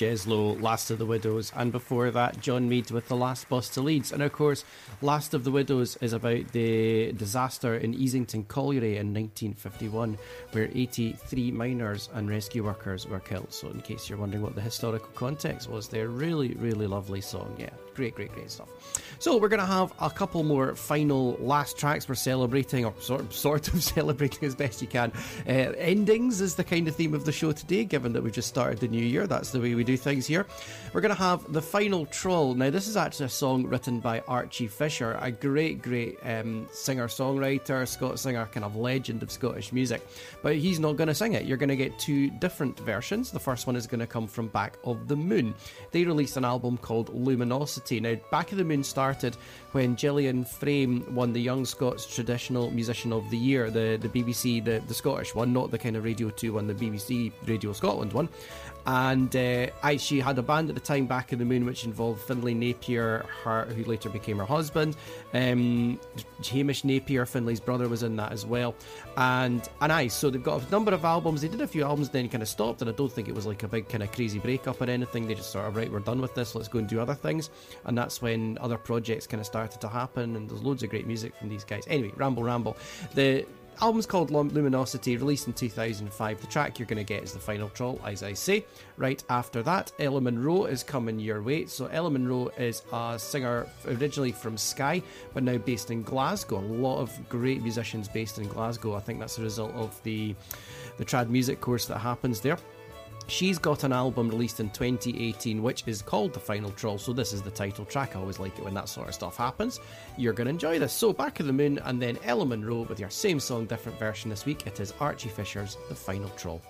Jez Lowe, Last of the Widows, and before that, John Mead with The Last Bus to Leeds. And of course, Last of the Widows is about the disaster in Easington Colliery in 1951, where 83 miners and rescue workers were killed. So, in case you're wondering what the historical context was, there, really, really lovely song. Yeah, great, great, great stuff. So, we're going to have a couple more final last tracks. We're celebrating, or sort of, sort of celebrating as best you can. Uh, endings is the kind of theme of the show today, given that we've just started the new year. That's the way we do things here. We're going to have The Final Trawl. Now, this is actually a song written by Archie Fisher, a great, great um, singer songwriter, Scott singer, kind of legend of Scottish music. But he's not going to sing it. You're going to get two different versions. The first one is going to come from Back of the Moon. They released an album called Luminosity. Now, Back of the Moon started when Gillian Frame won the Young Scots Traditional Musician of the Year, the, the BBC, the, the Scottish one, not the kind of Radio 2 one, the BBC Radio Scotland one. And uh, I, she had a band at the time, Back in the Moon, which involved Finlay Napier, her, who later became her husband. Um, Hamish Napier, Finlay's brother, was in that as well. And and I, so they've got a number of albums. They did a few albums, then kind of stopped, and I don't think it was like a big kind of crazy breakup or anything. They just sort of right, we're done with this. Let's go and do other things. And that's when other projects kind of started to happen. And there's loads of great music from these guys. Anyway, ramble, ramble. The album's called Lum- Luminosity, released in 2005. The track you're going to get is the final trawl, as I say. Right after that, Ella Munro is coming your way. So, Ella Munro is a singer originally from Skye, but now based in Glasgow. A lot of great musicians based in Glasgow. I think that's a result of the the trad music course that happens there. She's got an album released in 2018 which is called The Final Trawl, so this is the title track. I always like it when that sort of stuff happens. You're going to enjoy this. So, Back of the Moon and then Ella Munro with your same song, different version this week. It is Archie Fisher's The Final Trawl.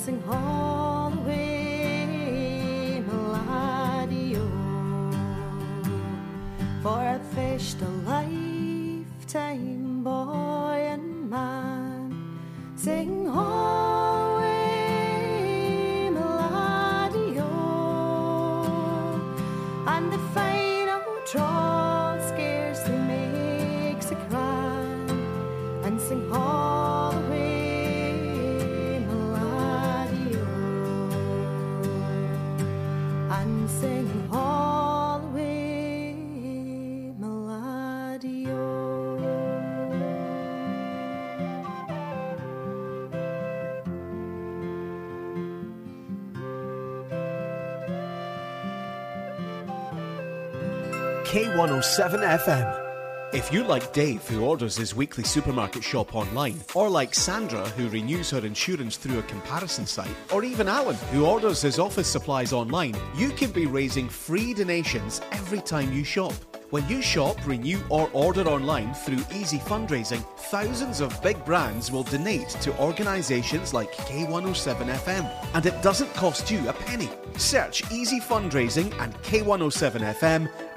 And sing K107 FM. If you like Dave, who orders his weekly supermarket shop online, or like Sandra, who renews her insurance through a comparison site, or even Alan, who orders his office supplies online, you can be raising free donations every time you shop. When you shop, renew, or order online through Easy Fundraising, thousands of big brands will donate to organisations like K107 FM, and it doesn't cost you a penny. Search Easy Fundraising and K107 FM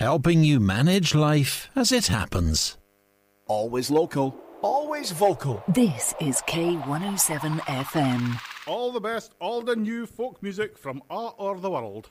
helping you manage life as it happens. Always local, always vocal. This is K107 FM. All the best, all the new folk music from all over the world.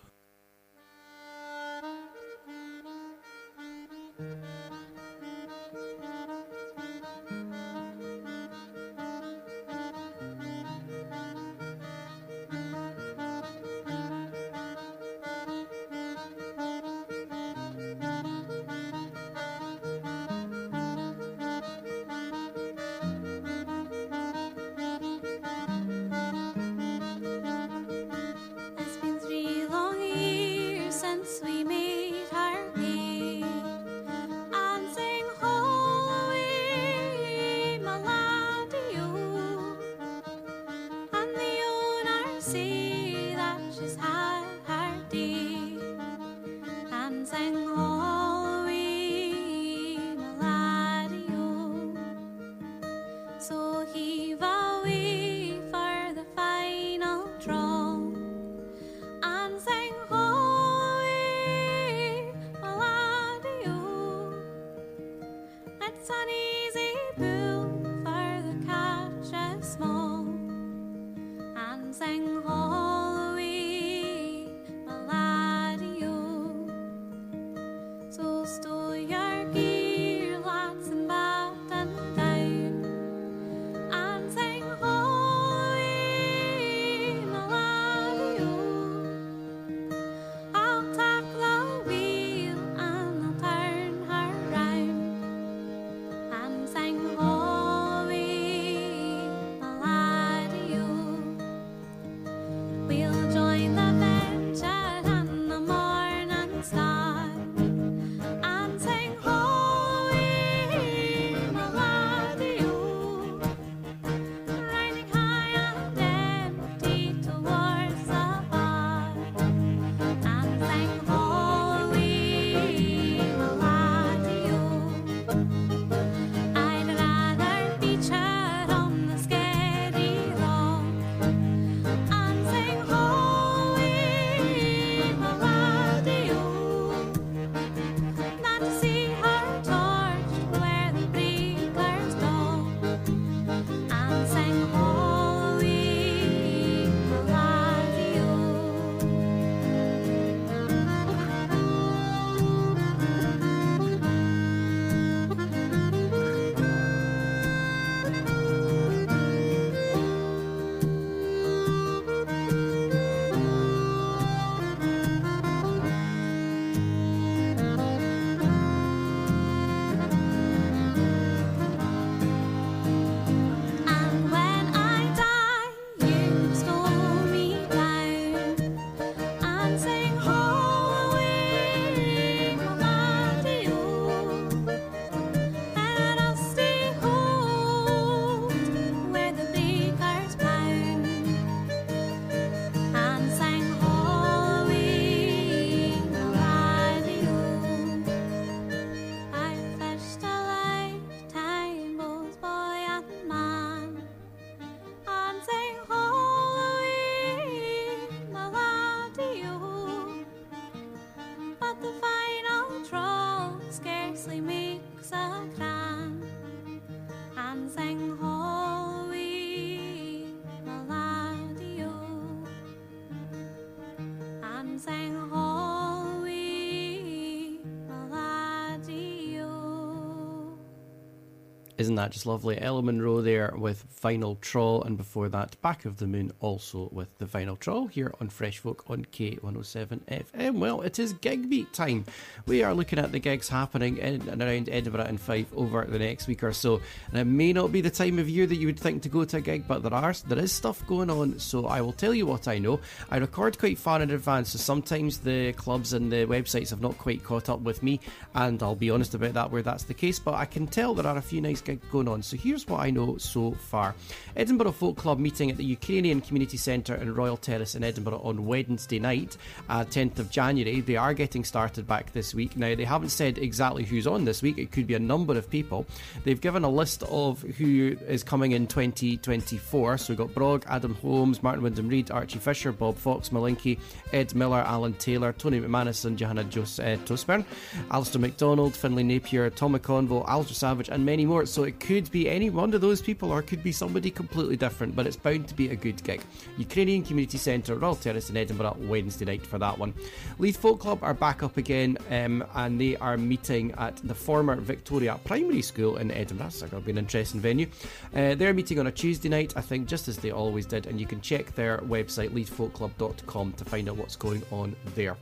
Isn't that just lovely? Ella Munro there with Final Trawl, and before that, Back of the Moon also with the Final Trawl here on Fresh Folk on K107 FM. Well, it is gig beat time. We are looking at the gigs happening in and around Edinburgh and Fife over the next week or so. And it may not be the time of year that you would think to go to a gig, but there are there is stuff going on. So I will tell you what I know. I record quite far in advance, so sometimes the clubs and the websites have not quite caught up with me, and I'll be honest about that where that's the case. But I can tell there are a few nice going on. So here's what I know so far. Edinburgh Folk Club meeting at the Ukrainian Community Centre in Royal Terrace in Edinburgh on Wednesday night, uh, 10th of January. They are getting started back this week. Now, they haven't said exactly who's on this week, it could be a number of people. They've given a list of who is coming in 2024. So we've got Brog, Adam Holmes, Martyn Wyndham-Read, Archie Fisher, Bob Fox, Malinky, Ed Miller, Alan Taylor, Tony McManus, and Johanna Jos- uh, Tosburn, Alistair McDonald, Finlay Napier, Tom McConville, Alistair Savage, and many more. So it could be any one of those people or it could be somebody completely different, but it's bound to be a good gig. Ukrainian Community Centre, Royal Terrace in Edinburgh, Wednesday night for that one. Leith Folk Club are back up again um, and they are meeting at the former Victoria Primary School in Edinburgh. That's going to be an interesting venue. Uh, they're meeting on a Tuesday night, I think, just as they always did, and you can check their website, leithfolkclub.com, to find out what's going on there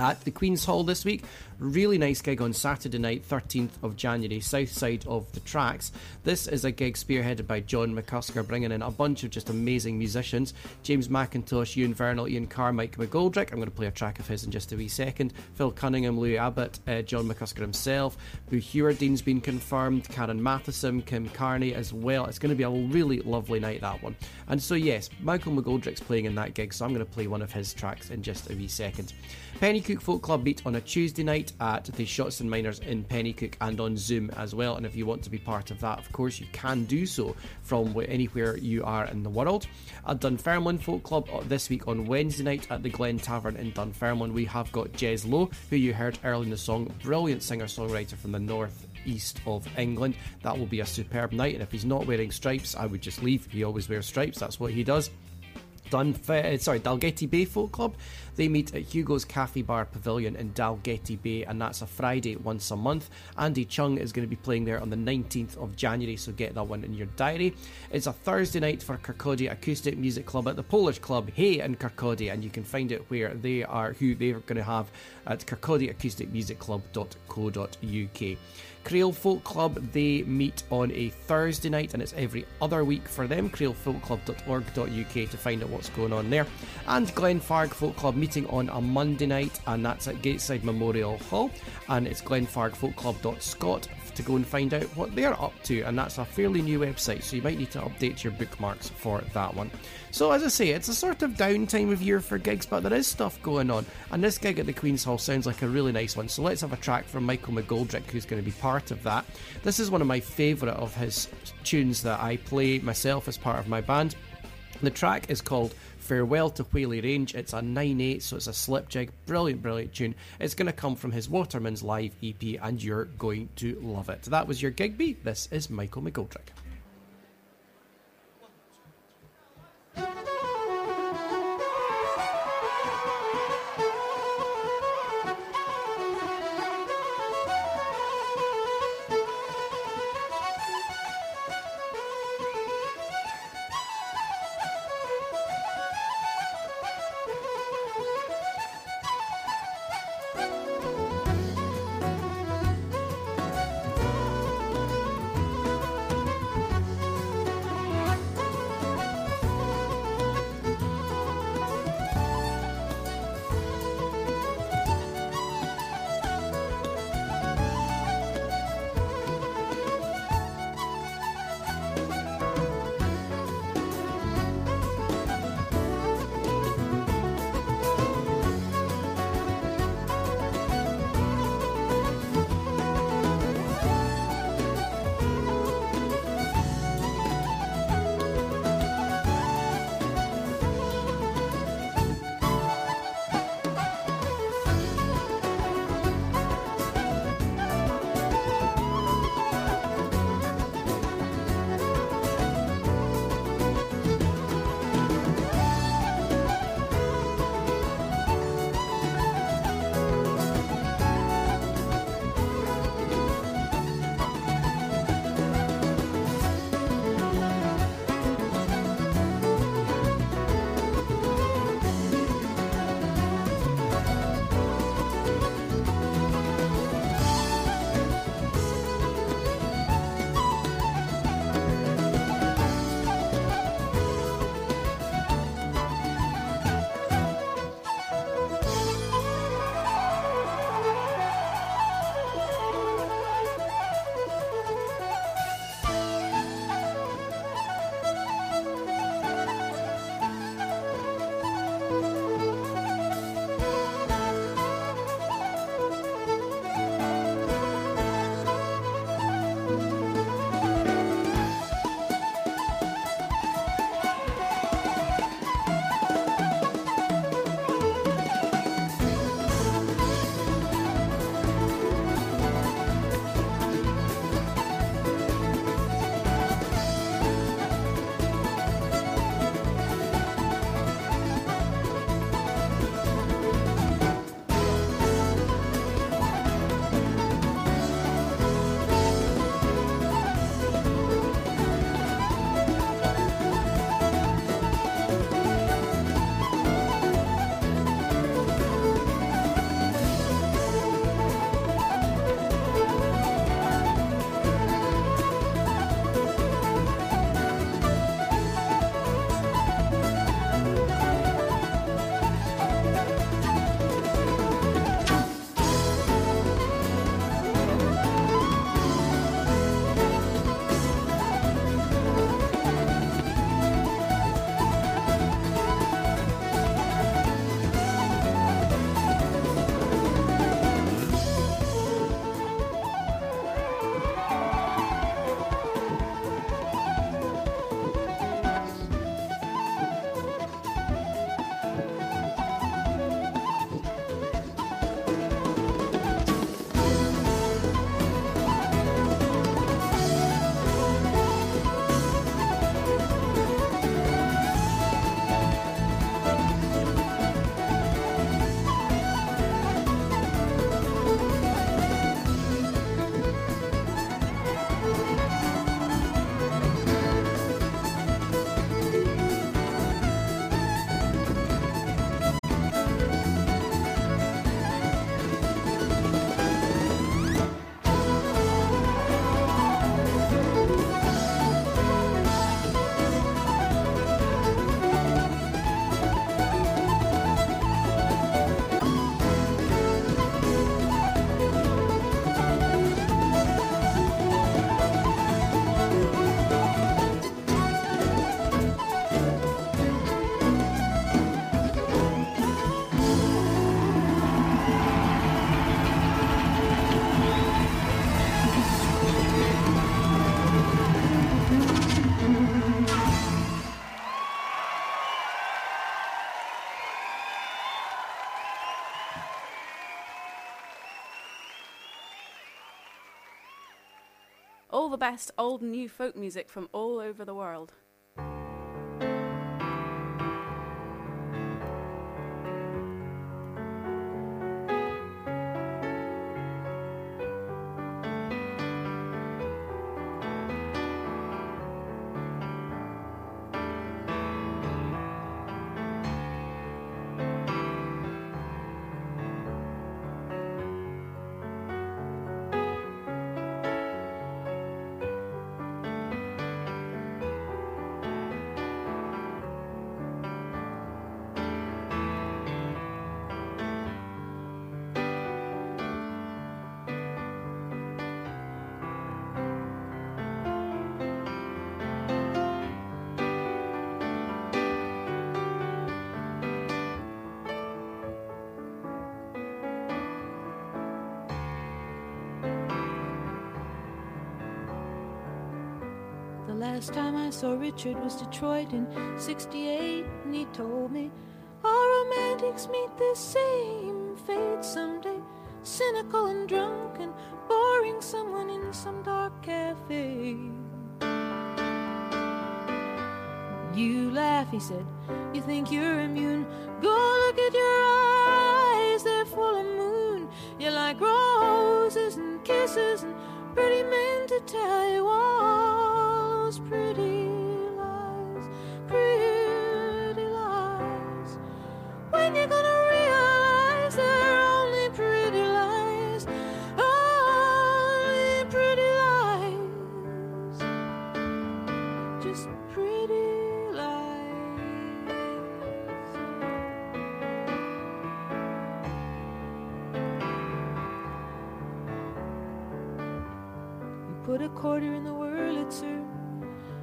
at the Queen's Hall this week. Really nice gig on Saturday night, 13th of January, south side of the tracks. This is a gig spearheaded by John McCusker, bringing in a bunch of just amazing musicians James McIntosh, Ewan Vernal, Ian Carr, Mike McGoldrick. I'm going to play a track of his in just a wee second. Phil Cunningham, Louis Abbott, uh, John McCusker himself, Boo Hewerdine's been confirmed, Karen Matheson, Kim Carnie as well. It's going to be a really lovely night, that one. And so, yes, Michael McGoldrick's playing in that gig, so I'm going to play one of his tracks in just a wee second. Penicuik Folk Club meet on a Tuesday night at the Shots and Miners in Penicuik and on Zoom as well. And if you want to be part of that, of course, you can do so from anywhere you are in the world. At Dunfermline Folk Club uh, this week on Wednesday night at the Glen Tavern in Dunfermline, we have got Jez Lowe, who you heard early in the song, brilliant singer songwriter from the north east of England. That will be a superb night, and if he's not wearing stripes, I would just leave. He always wears stripes, that's what he does. Uh, sorry, Dalgety Bay Folk Club. They meet at Hugo's Cafe Bar Pavilion in Dalgety Bay, and that's a Friday once a month. Andy Chung is going to be playing there on the 19th of January, so get that one in your diary. It's a Thursday night for Kirkcaldy Acoustic Music Club at the Polish Club, Hey in Kirkcaldy, and you can find it where they are, who they're going to have at kirkcaldyacousticmusicclub.co.uk. Crail Folk Club, they meet on a Thursday night and it's every other week for them. crailfolkclub.org.uk to find out what's going on there. And Glenfarg Folk Club meeting on a Monday night and that's at Gateside Memorial Hall. And it's glenfargfolkclub.scot to go and find out what they're up to. And that's a fairly new website, so you might need to update your bookmarks for that one. So, as I say, it's a sort of downtime of year for gigs, but there is stuff going on. And this gig at the Queen's Hall sounds like a really nice one. So, let's have a track from Michael McGoldrick, who's going to be part of that. This is one of my favourite of his tunes that I play myself as part of my band. The track is called Farewell to Whalley Range. It's a 9 8, so it's a slip jig. Brilliant, brilliant tune. It's going to come from his Waterman's Live EP, and you're going to love it. That was your gig beat. This is Michael McGoldrick. Best old and new folk music from last time I saw Richard was Detroit in 68, and he told me all romantics meet the same fate someday. Cynical and drunk and boring someone in some dark cafe. You laugh, he said. You think you're immune. Go look at your eyes, they're full of moon. You like roses and kisses and pretty men to tell you all quarter in the Wurlitzer,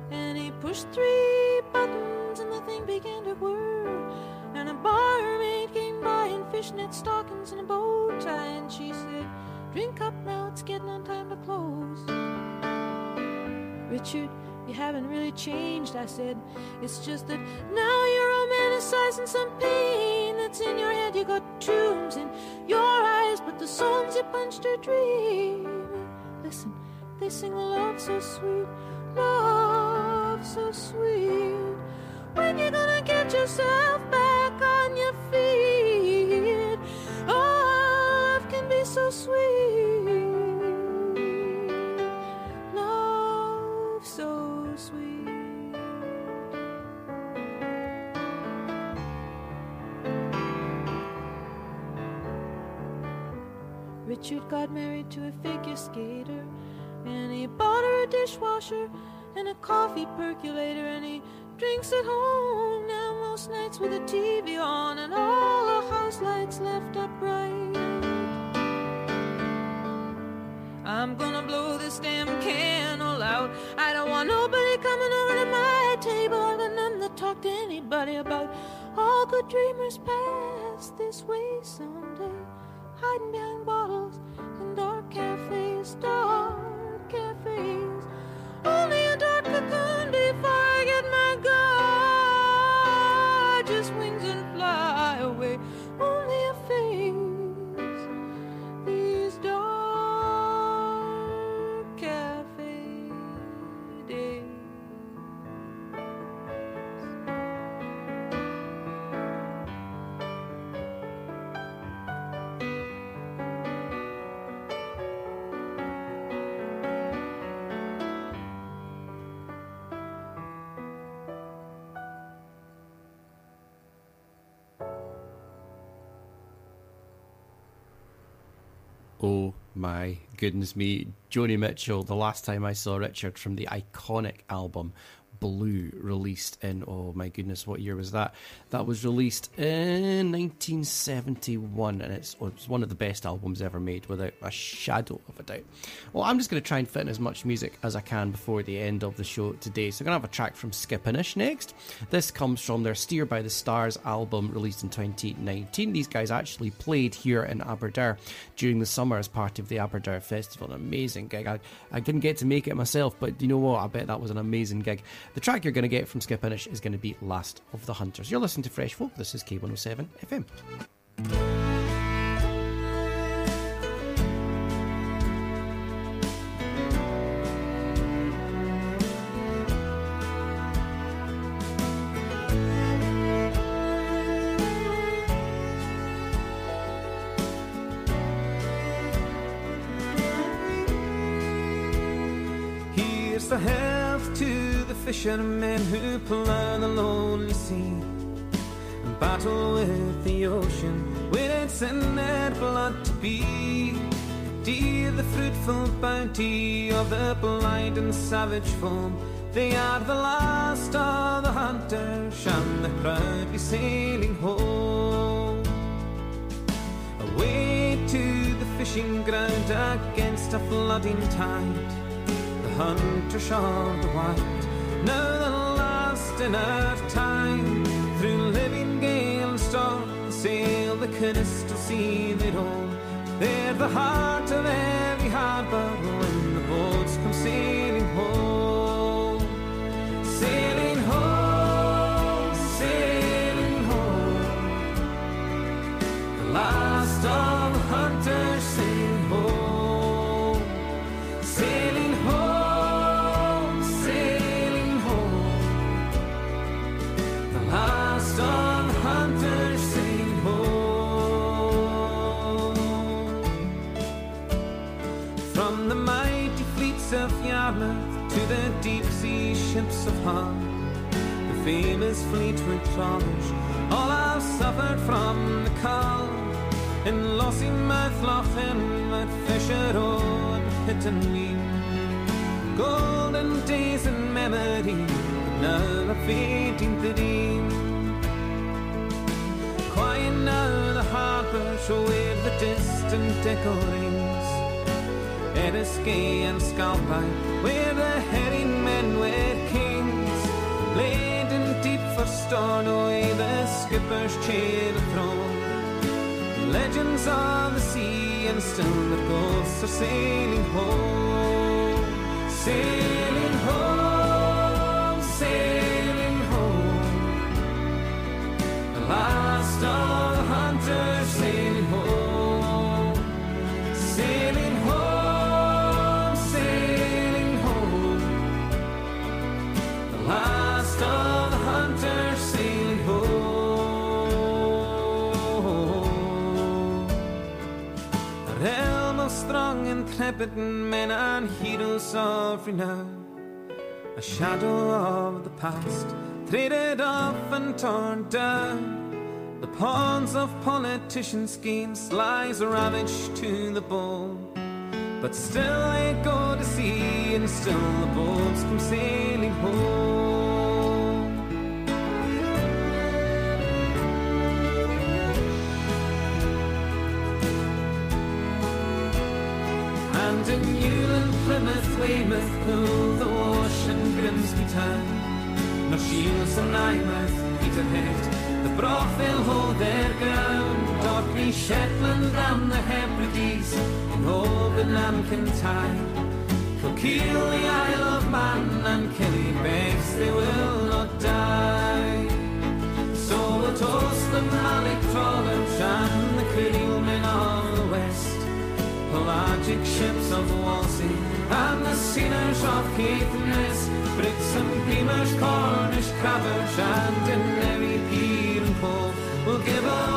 and he pushed three buttons, and the thing began to whir. And a barmaid came by in fishnet stockings and a bow tie, and she said, Drink up now, it's getting on time to close. Richard, you haven't really changed, I said. It's just that now you're romanticizing some pain that's in your head. You got tombs in your eyes, but the songs you punched are dreaming. They sing love so sweet, love so sweet. When you gonna get yourself back on your feet? Oh, love can be so sweet, love so sweet. Richard got married to a figure skater, and he bought her a dishwasher and a coffee percolator, and he drinks at home now most nights with a TV on and all the house lights left up bright. I'm gonna blow this damn candle out. I don't want nobody coming over to my table. I got nothing to talk to anybody about. All good dreamers pass this way someday, hiding behind bottles in dark cafes, dark goodness me. Joni Mitchell, the last time I saw Richard from the iconic album Blue, released in, oh my goodness, what year was that? That was released in 1971, and it's, oh, it's one of the best albums ever made, without a shadow of a doubt. Well, I'm just going to try and fit in as much music as I can before the end of the show today. So I'm going to have a track from Skipinnish next. This comes from their Steer by the Stars album released in 2019. These guys actually played here in Aberdour during the summer as part of the Aberdour Festival. An amazing gig. I, I didn't get to make it myself, but you know what? I bet that was an amazing gig. The track you're going to get from Skipinnish is going to be Last of the Hunters. You're listening to Fresh Folk. This is K107 FM. Fishermen who plough the lonely sea and battle with the ocean it's in their blood to be. Dear the fruitful bounty of the blind and savage foam. They are the last of the hunters, and they're proudly sailing home. Away to the fishing ground against a flooding tide. The hunters of the wild, now the last in our time. Through living gale and storm, sail the crystal sea they roam. They're the heart of every harbor when the boats come sailing home. Sailing home, sailing home. The last of famous Fleetwood trawlers, all I've suffered from the cull. In Lossiemouth, Lochin, at Fisher Row and Pittenweem, golden days in memory, but now are fading to dream. Quiet now the harbour show where the distant echo rings. Eriskay and Scalpine, where the herring men were kings. For Stornoway, the skipper's chair throne. Legends of the sea, and still the ghosts are sailing home. Sailing home, sailing home. The last intrepid men and heroes of renown. A shadow of the past, traded off and torn down. The pawns of politician schemes lies ravaged to the bone. But still they go to sea, and still the boats come sailing home. London, Newland, Plymouth, Weymouth, Poole, the Wash and Grimsby Town. Nor Shields and Nymouth, Peterhead, the broth they'll hold their ground. Orkney, Shetland and the Hebrides, in Holborn and Kintyre. Kilkeel, the Isle of Man and Killybegs, they will not die. So we'll toast the Malik trawler Pelagic ships of Whalsay and the sailors of Caithness, Brits and Beamers, Cornish crabbers, and in every pier and pole will give a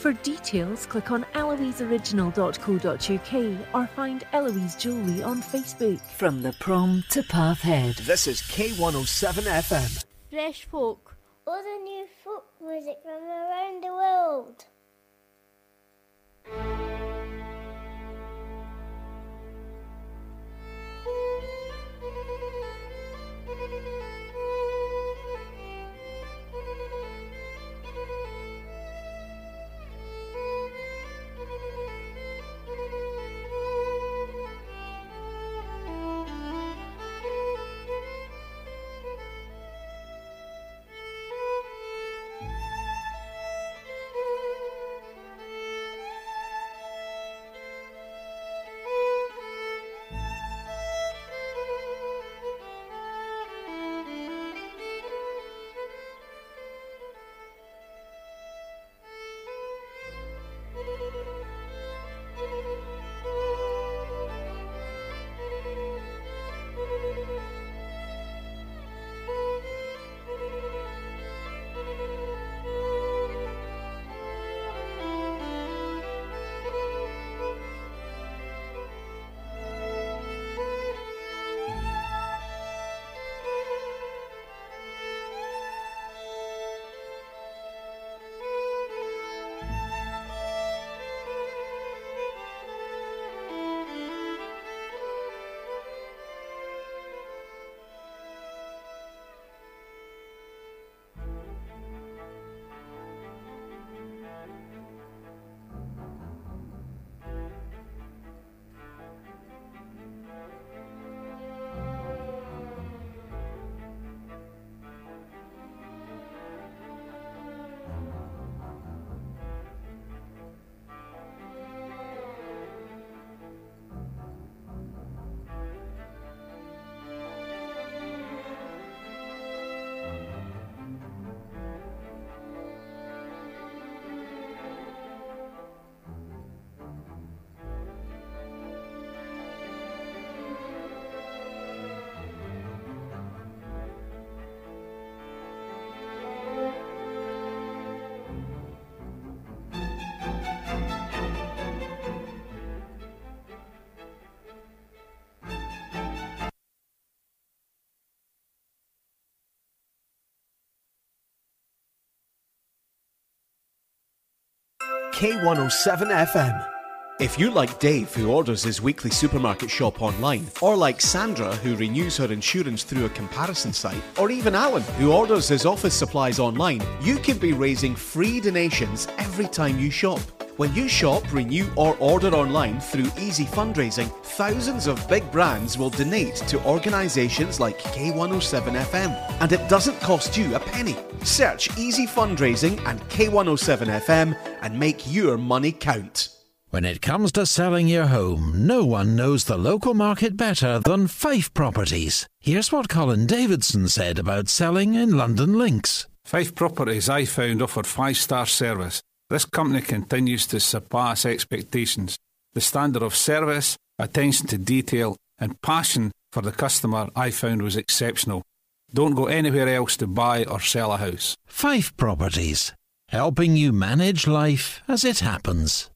For details, click on eloiseoriginal.co.uk or find Eloise Jewellery on Facebook. From the prom to Pathhead. This is K107 FM. Fresh folk. All the new folk music from around the world. K107 FM. If you like Dave, who orders his weekly supermarket shop online, or like Sandra, who renews her insurance through a comparison site, or even Alan, who orders his office supplies online, you can be raising free donations every time you shop. When you shop, renew, or order online through Easy Fundraising, thousands of big brands will donate to organisations like K107 FM, and it doesn't cost you a penny. Search Easy Fundraising and K107 FM and make your money count. When it comes to selling your home, no one knows the local market better than Fife Properties. Here's what Colin Davidson said about selling in Lundin Links. Fife Properties I found offered five star service. This company continues to surpass expectations. The standard of service, attention to detail, and passion for the customer I found was exceptional. Don't go anywhere else to buy or sell a house. Fife Properties, helping you manage life as it happens.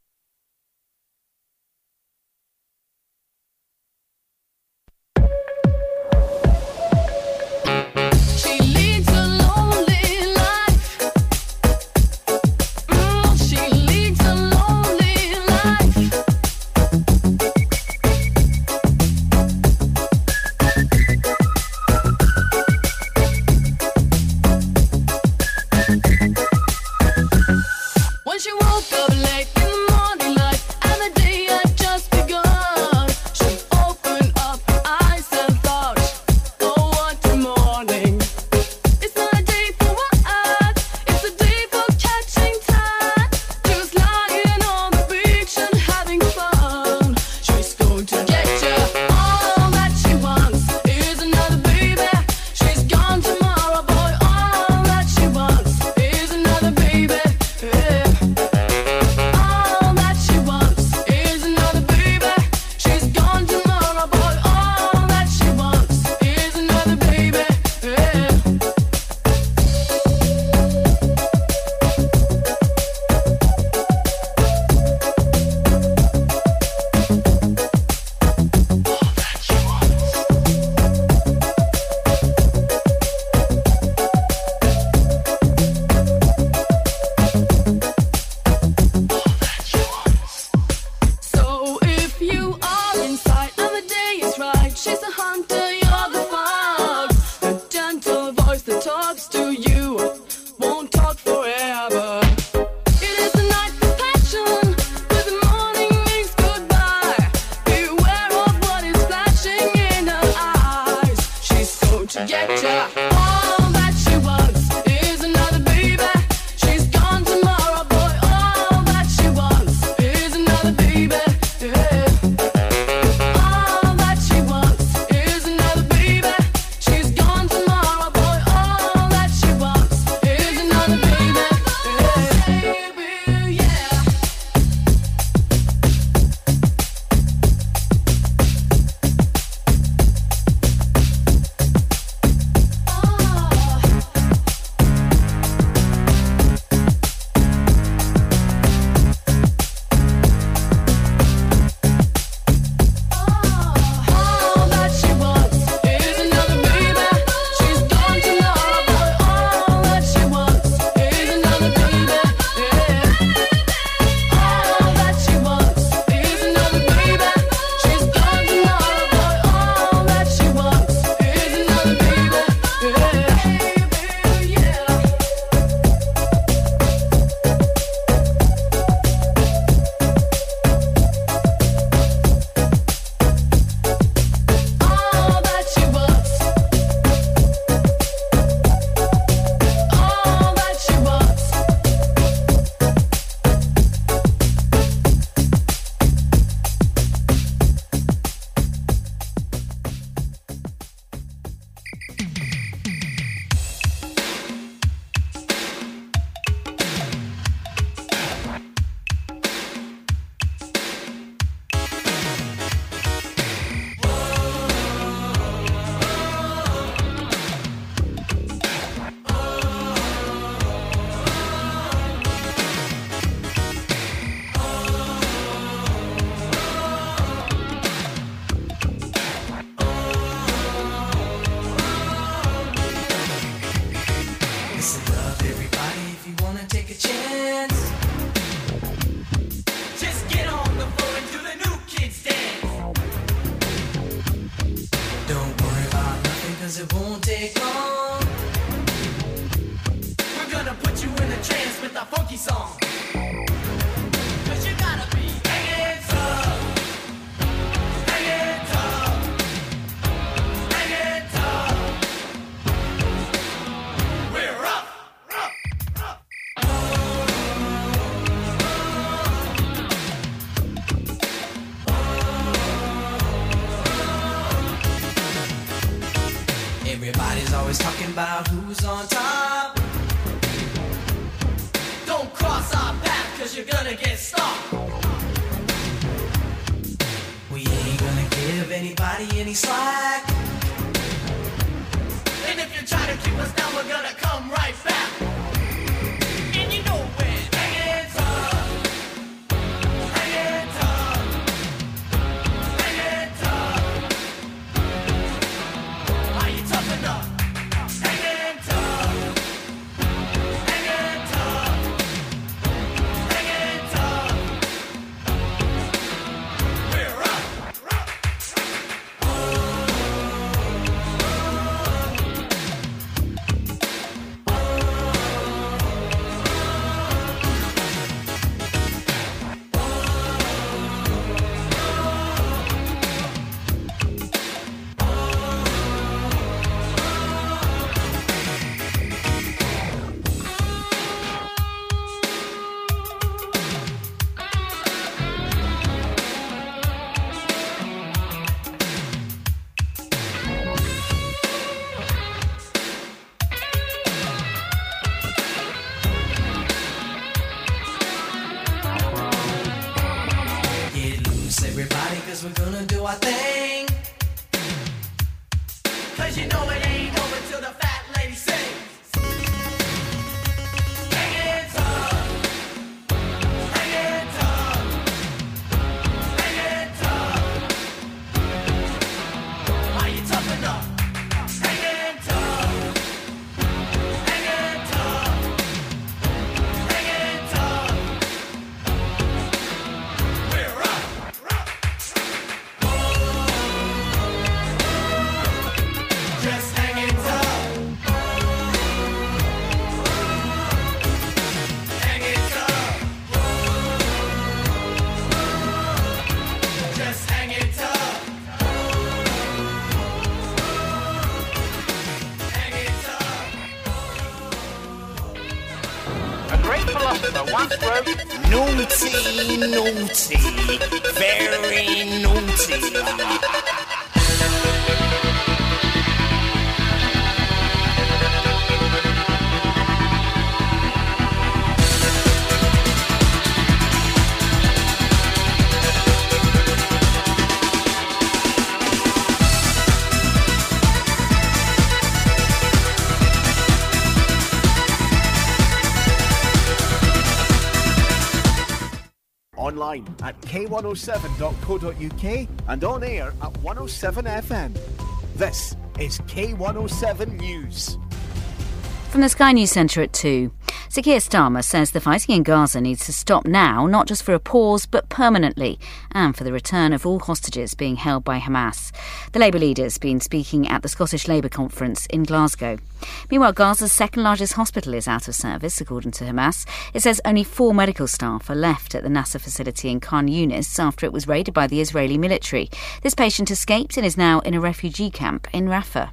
talking about who's on top. Don't cross our path, cause you're gonna get stopped. We ain't gonna give anybody any slack. And if you try to keep us down, we're gonna come right back. Online at k107.co.uk and on air at 107 FM. This is K107 News. From the Sky News Centre at 2. Sir Keir Starmer says the fighting in Gaza needs to stop now, not just for a pause, but permanently, and for the return of all hostages being held by Hamas. The Labour leader's been speaking at the Scottish Labour Conference in Glasgow. Meanwhile, Gaza's second largest hospital is out of service, according to Hamas. It says only four medical staff are left at the Nasser facility in Khan Yunis after it was raided by the Israeli military. This patient escaped and is now in a refugee camp in Rafah.